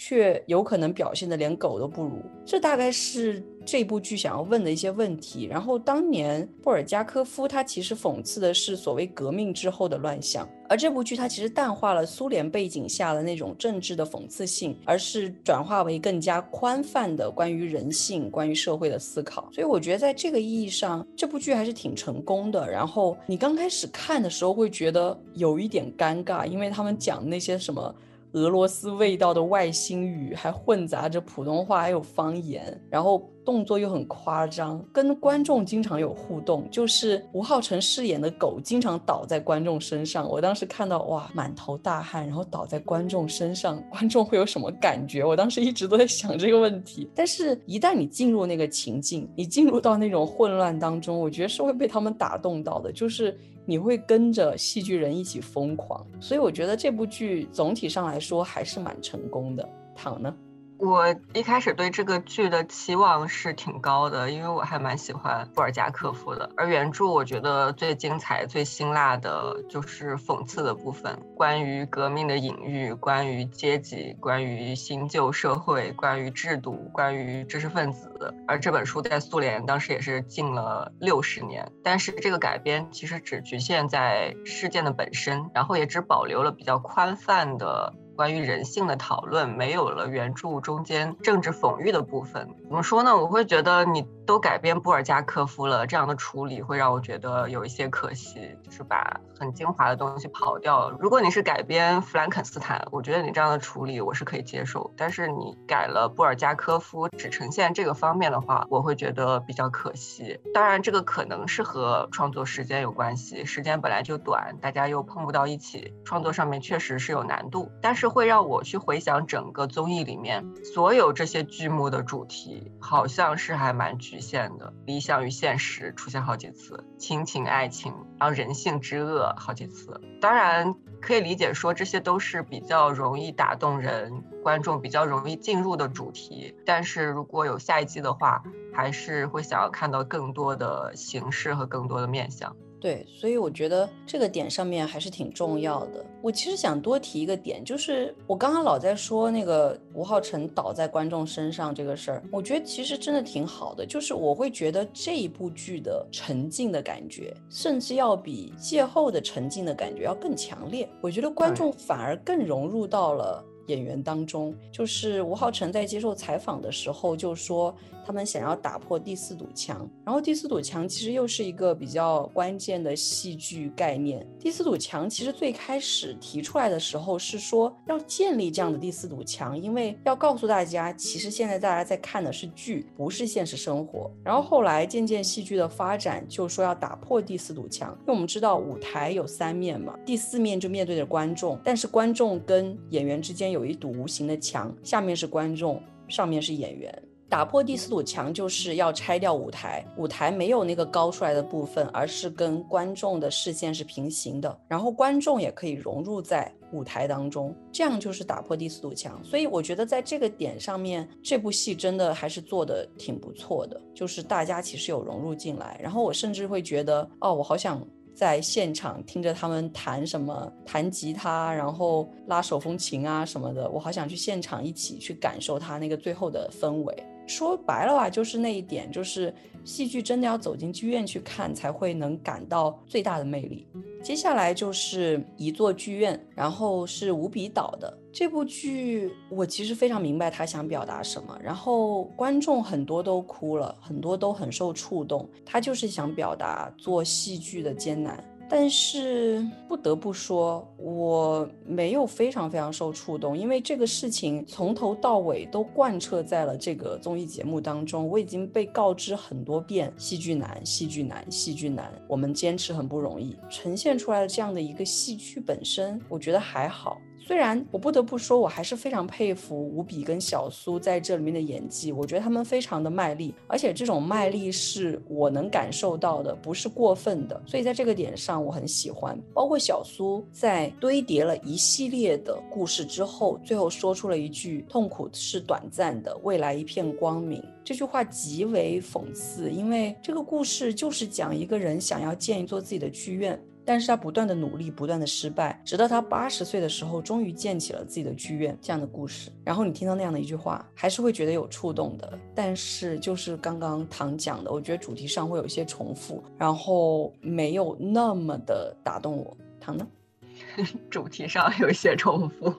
却有可能表现的连狗都不如，这大概是这部剧想要问的一些问题。然后当年布尔加科夫他其实讽刺的是所谓革命之后的乱象，而这部剧它其实淡化了苏联背景下的那种政治的讽刺性，而是转化为更加宽泛的关于人性、关于社会的思考。所以我觉得在这个意义上，这部剧还是挺成功的。然后你刚开始看的时候会觉得有一点尴尬，因为他们讲那些什么。俄罗斯味道的外星语，还混杂着普通话，还有方言，然后动作又很夸张，跟观众经常有互动。就是吴昊辰饰演的狗，经常倒在观众身上。我当时看到，哇，满头大汗，然后倒在观众身上，观众会有什么感觉？我当时一直都在想这个问题。但是，一旦你进入那个情境，你进入到那种混乱当中，我觉得是会被他们打动到的。就是。你会跟着戏剧人一起疯狂，所以我觉得这部剧总体上来说还是蛮成功的。躺呢？我一开始对这个剧的期望是挺高的，因为我还蛮喜欢布尔加科夫的。而原著我觉得最精彩、最辛辣的就是讽刺的部分，关于革命的隐喻，关于阶级，关于新旧社会，关于制度，关于知识分子。而这本书在苏联当时也是禁了六十年，但是这个改编其实只局限在事件的本身，然后也只保留了比较宽泛的。关于人性的讨论没有了原著中间政治讽喻的部分，怎么说呢？我会觉得你都改编布尔加科夫了，这样的处理会让我觉得有一些可惜，就是把很精华的东西跑掉了。如果你是改编弗兰肯斯坦，我觉得你这样的处理我是可以接受，但是你改了布尔加科夫，只呈现这个方面的话，我会觉得比较可惜。当然，这个可能是和创作时间有关系，时间本来就短，大家又碰不到一起，创作上面确实是有难度，但是。会让我去回想整个综艺里面所有这些剧目的主题，好像是还蛮局限的。理想与现实出现好几次，亲情、爱情，然后人性之恶好几次。当然可以理解说这些都是比较容易打动人，观众比较容易进入的主题。但是如果有下一季的话，还是会想要看到更多的形式和更多的面相。对，所以我觉得这个点上面还是挺重要的。我其实想多提一个点，就是我刚刚老在说那个吴昊辰倒在观众身上这个事儿，我觉得其实真的挺好的。就是我会觉得这一部剧的沉浸的感觉，甚至要比邂逅的沉浸的感觉要更强烈。我觉得观众反而更融入到了。演员当中，就是吴昊辰在接受采访的时候就说，他们想要打破第四堵墙。然后第四堵墙其实又是一个比较关键的戏剧概念。第四堵墙其实最开始提出来的时候是说要建立这样的第四堵墙，因为要告诉大家，其实现在大家在看的是剧，不是现实生活。然后后来渐渐戏剧的发展，就说要打破第四堵墙，因为我们知道舞台有三面嘛，第四面就面对着观众，但是观众跟演员之间有。一堵无形的墙，下面是观众，上面是演员。打破第四堵墙，就是要拆掉舞台。舞台没有那个高出来的部分，而是跟观众的视线是平行的。然后观众也可以融入在舞台当中，这样就是打破第四堵墙。所以我觉得在这个点上面，这部戏真的还是做的挺不错的，就是大家其实有融入进来。然后我甚至会觉得，哦，我好想。在现场听着他们弹什么，弹吉他，然后拉手风琴啊什么的，我好想去现场一起去感受他那个最后的氛围。说白了吧，就是那一点，就是戏剧真的要走进剧院去看，才会能感到最大的魅力。接下来就是一座剧院，然后是无比岛的这部剧，我其实非常明白他想表达什么。然后观众很多都哭了，很多都很受触动，他就是想表达做戏剧的艰难。但是不得不说，我没有非常非常受触动，因为这个事情从头到尾都贯彻在了这个综艺节目当中。我已经被告知很多遍，戏剧难，戏剧难，戏剧难。我们坚持很不容易，呈现出来的这样的一个戏剧本身，我觉得还好。虽然我不得不说，我还是非常佩服吴比跟小苏在这里面的演技，我觉得他们非常的卖力，而且这种卖力是我能感受到的，不是过分的，所以在这个点上我很喜欢。包括小苏在堆叠了一系列的故事之后，最后说出了一句“痛苦是短暂的，未来一片光明”，这句话极为讽刺，因为这个故事就是讲一个人想要建一座自己的剧院。但是他不断的努力，不断的失败，直到他八十岁的时候，终于建起了自己的剧院。这样的故事，然后你听到那样的一句话，还是会觉得有触动的。但是就是刚刚唐讲的，我觉得主题上会有一些重复，然后没有那么的打动我。唐呢？[laughs] 主题上有一些重复，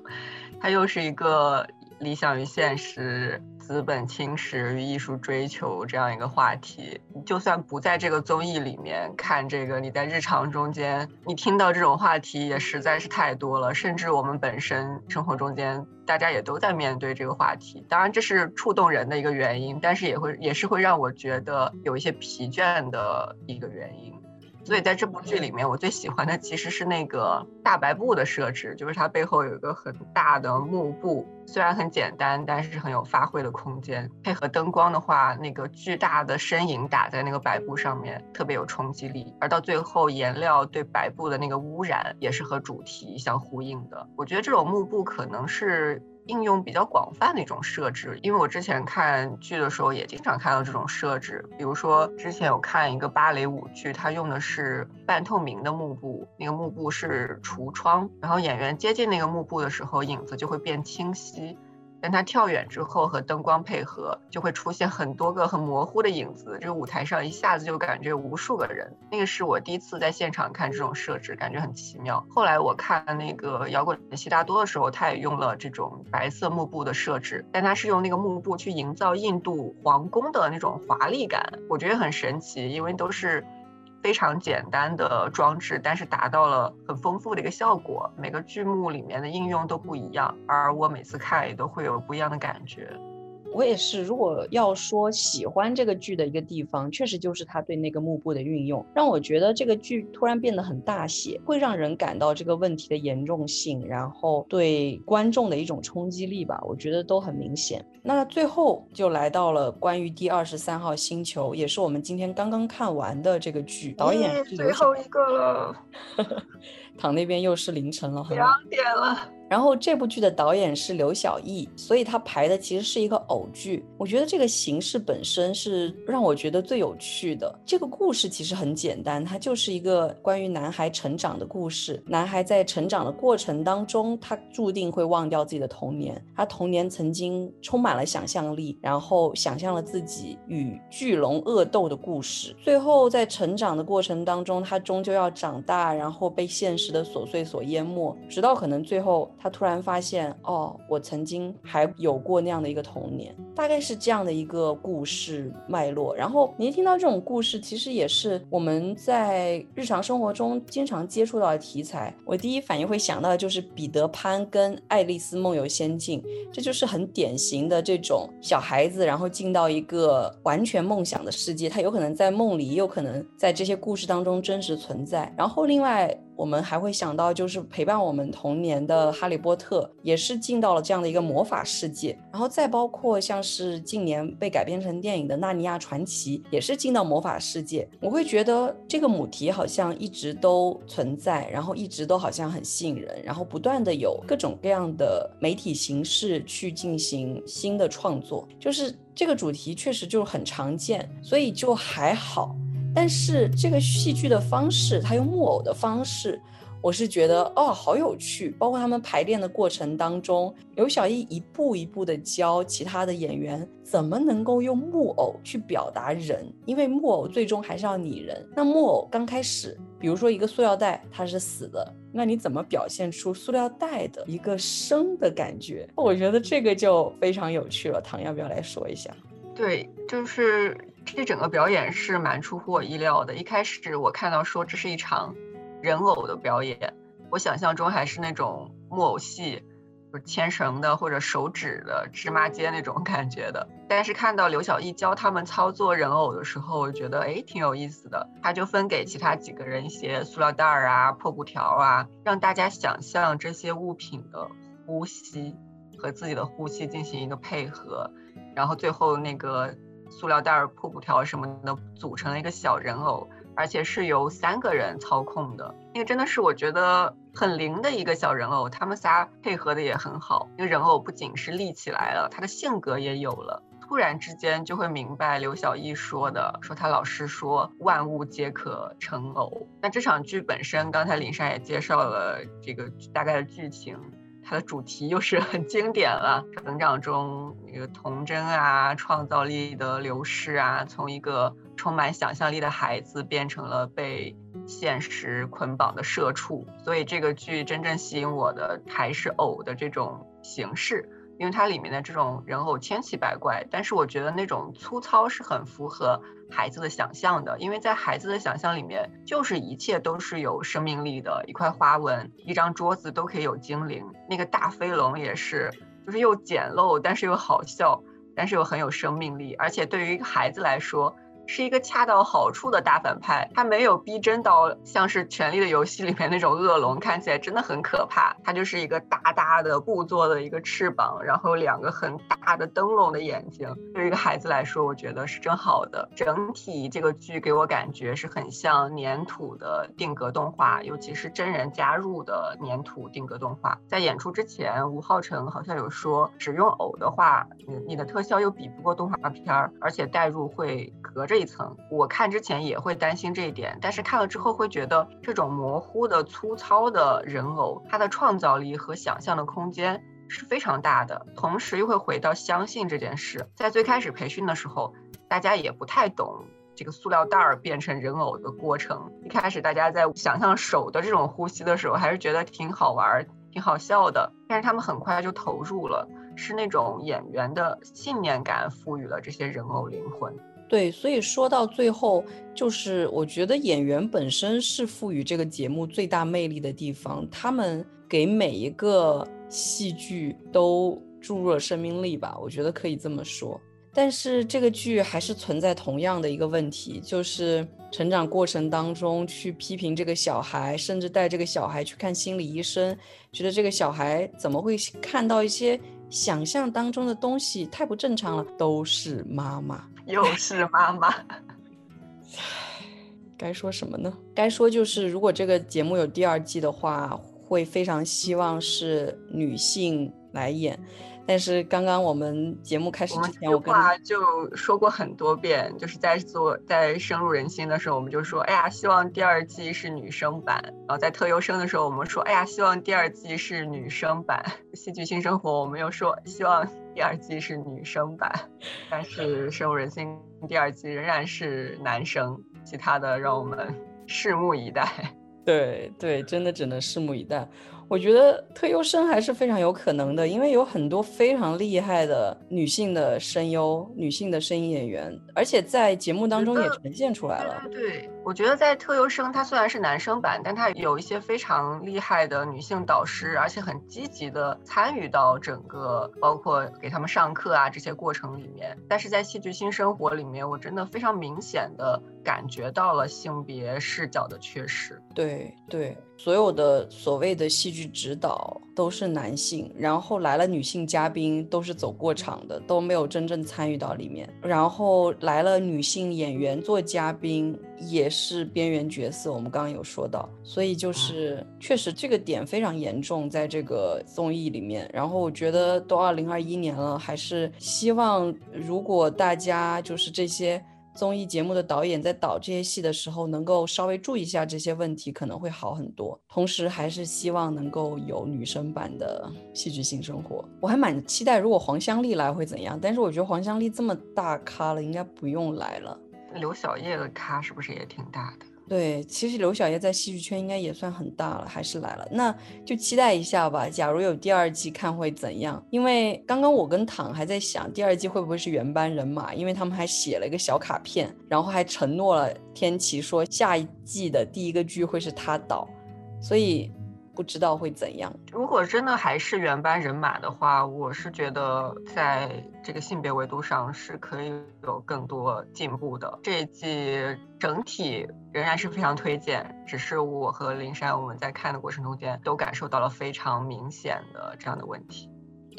它又是一个理想与现实。资本侵蚀与艺术追求这样一个话题，就算不在这个综艺里面看这个，你在日常中间，你听到这种话题也实在是太多了。甚至我们本身生活中间，大家也都在面对这个话题。当然，这是触动人的一个原因，但是也会也是会让我觉得有一些疲倦的一个原因。所以在这部剧里面，我最喜欢的其实是那个大白布的设置，就是它背后有一个很大的幕布，虽然很简单，但是很有发挥的空间。配合灯光的话，那个巨大的身影打在那个白布上面，特别有冲击力。而到最后，颜料对白布的那个污染，也是和主题相呼应的。我觉得这种幕布可能是。应用比较广泛的一种设置，因为我之前看剧的时候也经常看到这种设置。比如说之前有看一个芭蕾舞剧，它用的是半透明的幕布，那个幕布是橱窗，然后演员接近那个幕布的时候，影子就会变清晰。但他跳远之后和灯光配合，就会出现很多个很模糊的影子。这个舞台上一下子就感觉无数个人。那个是我第一次在现场看这种设置，感觉很奇妙。后来我看那个摇滚的悉达多的时候，他也用了这种白色幕布的设置，但他是用那个幕布去营造印度皇宫的那种华丽感，我觉得很神奇，因为都是。非常简单的装置，但是达到了很丰富的一个效果。每个剧目里面的应用都不一样，而我每次看也都会有不一样的感觉。我也是，如果要说喜欢这个剧的一个地方，确实就是他对那个幕布的运用，让我觉得这个剧突然变得很大写，会让人感到这个问题的严重性，然后对观众的一种冲击力吧，我觉得都很明显。那最后就来到了关于第二十三号星球，也是我们今天刚刚看完的这个剧，导演最后一个了，[laughs] 躺那边又是凌晨了，两点了。然后这部剧的导演是刘晓毅，所以他排的其实是一个偶剧。我觉得这个形式本身是让我觉得最有趣的。这个故事其实很简单，它就是一个关于男孩成长的故事。男孩在成长的过程当中，他注定会忘掉自己的童年。他童年曾经充满了想象力，然后想象了自己与巨龙恶斗的故事。最后在成长的过程当中，他终究要长大，然后被现实的琐碎所淹没，直到可能最后。他突然发现，哦，我曾经还有过那样的一个童年，大概是这样的一个故事脉络。然后你一听到这种故事，其实也是我们在日常生活中经常接触到的题材。我第一反应会想到的就是彼得潘跟爱丽丝梦游仙境，这就是很典型的这种小孩子，然后进到一个完全梦想的世界，他有可能在梦里，也有可能在这些故事当中真实存在。然后另外。我们还会想到，就是陪伴我们童年的《哈利波特》，也是进到了这样的一个魔法世界。然后再包括像是近年被改编成电影的《纳尼亚传奇》，也是进到魔法世界。我会觉得这个母题好像一直都存在，然后一直都好像很吸引人，然后不断的有各种各样的媒体形式去进行新的创作。就是这个主题确实就是很常见，所以就还好。但是这个戏剧的方式，他用木偶的方式，我是觉得哦，好有趣。包括他们排练的过程当中，刘晓毅一步一步的教其他的演员怎么能够用木偶去表达人，因为木偶最终还是要拟人。那木偶刚开始，比如说一个塑料袋，它是死的，那你怎么表现出塑料袋的一个生的感觉？我觉得这个就非常有趣了。唐要不要来说一下？对，就是。这整个表演是蛮出乎我意料的。一开始我看到说这是一场人偶的表演，我想象中还是那种木偶戏，就是牵绳的或者手指的芝麻街那种感觉的。但是看到刘晓艺教他们操作人偶的时候，我觉得哎挺有意思的。他就分给其他几个人一些塑料袋儿啊、破布条啊，让大家想象这些物品的。呼吸和自己的呼吸进行一个配合，然后最后那个塑料袋儿、瀑布条什么的组成了一个小人偶，而且是由三个人操控的。那个真的是我觉得很灵的一个小人偶，他们仨配合的也很好。那个人偶不仅是立起来了，他的性格也有了。突然之间就会明白刘晓艺说的，说他老师说万物皆可成偶。那这场剧本身，刚才林珊也介绍了这个大概的剧情，它的主题又是很经典了，成长中那个童真啊、创造力的流失啊，从一个充满想象力的孩子变成了被现实捆绑的社畜。所以这个剧真正吸引我的还是偶的这种形式。因为它里面的这种人偶千奇百怪，但是我觉得那种粗糙是很符合孩子的想象的。因为在孩子的想象里面，就是一切都是有生命力的，一块花纹、一张桌子都可以有精灵。那个大飞龙也是，就是又简陋，但是又好笑，但是又很有生命力。而且对于一个孩子来说，是一个恰到好处的大反派，他没有逼真到像是《权力的游戏》里面那种恶龙，看起来真的很可怕。他就是一个大大的布做的一个翅膀，然后两个很大的灯笼的眼睛。对于一个孩子来说，我觉得是真好的。整体这个剧给我感觉是很像粘土的定格动画，尤其是真人加入的粘土定格动画。在演出之前，吴浩辰好像有说，只用偶的话，你你的特效又比不过动画片儿，而且代入会隔着。一层，我看之前也会担心这一点，但是看了之后会觉得这种模糊的、粗糙的人偶，它的创造力和想象的空间是非常大的。同时又会回到相信这件事。在最开始培训的时候，大家也不太懂这个塑料袋儿变成人偶的过程。一开始大家在想象手的这种呼吸的时候，还是觉得挺好玩、挺好笑的。但是他们很快就投入了，是那种演员的信念感赋予了这些人偶灵魂。对，所以说到最后，就是我觉得演员本身是赋予这个节目最大魅力的地方，他们给每一个戏剧都注入了生命力吧，我觉得可以这么说。但是这个剧还是存在同样的一个问题，就是成长过程当中去批评这个小孩，甚至带这个小孩去看心理医生，觉得这个小孩怎么会看到一些想象当中的东西，太不正常了，都是妈妈。又是妈妈，[laughs] 该说什么呢？该说就是，如果这个节目有第二季的话，会非常希望是女性来演。但是刚刚我们节目开始之前，我跟话就说过很多遍，就是在做在深入人心的时候，我们就说，哎呀，希望第二季是女生版。然后在特优生的时候，我们说，哎呀，希望第二季是女生版。戏剧新生活，我们又说，希望第二季是女生版。但是深入人心第二季仍然是男生，其他的让我们拭目以待。[laughs] 对对，真的只能拭目以待。我觉得退优生还是非常有可能的，因为有很多非常厉害的女性的声优、女性的声音演员，而且在节目当中也呈现出来了。对，我觉得在特优生，它虽然是男生版，但它有一些非常厉害的女性导师，而且很积极的参与到整个，包括给他们上课啊这些过程里面。但是在戏剧新生活里面，我真的非常明显的感觉到了性别视角的缺失。对对。所有的所谓的戏剧指导都是男性，然后来了女性嘉宾都是走过场的，都没有真正参与到里面。然后来了女性演员做嘉宾，也是边缘角色。我们刚刚有说到，所以就是确实这个点非常严重，在这个综艺里面。然后我觉得都二零二一年了，还是希望如果大家就是这些。综艺节目的导演在导这些戏的时候，能够稍微注意一下这些问题，可能会好很多。同时，还是希望能够有女生版的戏剧性生活。我还蛮期待，如果黄香丽来会怎样？但是我觉得黄香丽这么大咖了，应该不用来了。刘晓烨的咖是不是也挺大的？对，其实刘晓烨在戏剧圈应该也算很大了，还是来了，那就期待一下吧。假如有第二季，看会怎样？因为刚刚我跟躺还在想，第二季会不会是原班人马？因为他们还写了一个小卡片，然后还承诺了天琪说下一季的第一个剧会是他导，所以不知道会怎样。如果真的还是原班人马的话，我是觉得在这个性别维度上是可以有更多进步的。这一季整体仍然是非常推荐，只是我和林珊我们在看的过程中间都感受到了非常明显的这样的问题。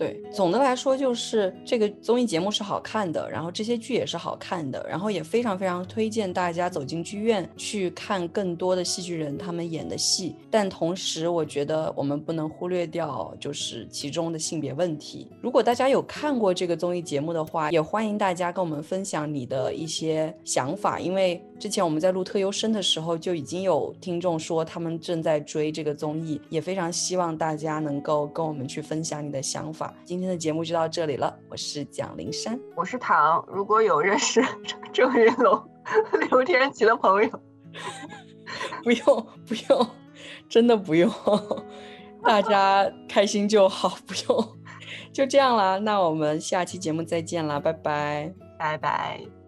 对，总的来说就是这个综艺节目是好看的，然后这些剧也是好看的，然后也非常非常推荐大家走进剧院去看更多的戏剧人他们演的戏。但同时，我觉得我们不能忽略掉就是其中的性别问题。如果大家有看过这个综艺节目的话，也欢迎大家跟我们分享你的一些想法，因为之前我们在录特优生的时候就已经有听众说他们正在追这个综艺，也非常希望大家能够跟我们去分享你的想法。今天的节目就到这里了，我是蒋灵珊，我是唐。如果有认识 [laughs] 郑云龙、刘天琪的朋友，[laughs] 不用不用，真的不用，大家开心就好，不用，[laughs] 就这样啦。那我们下期节目再见啦，拜拜，拜拜。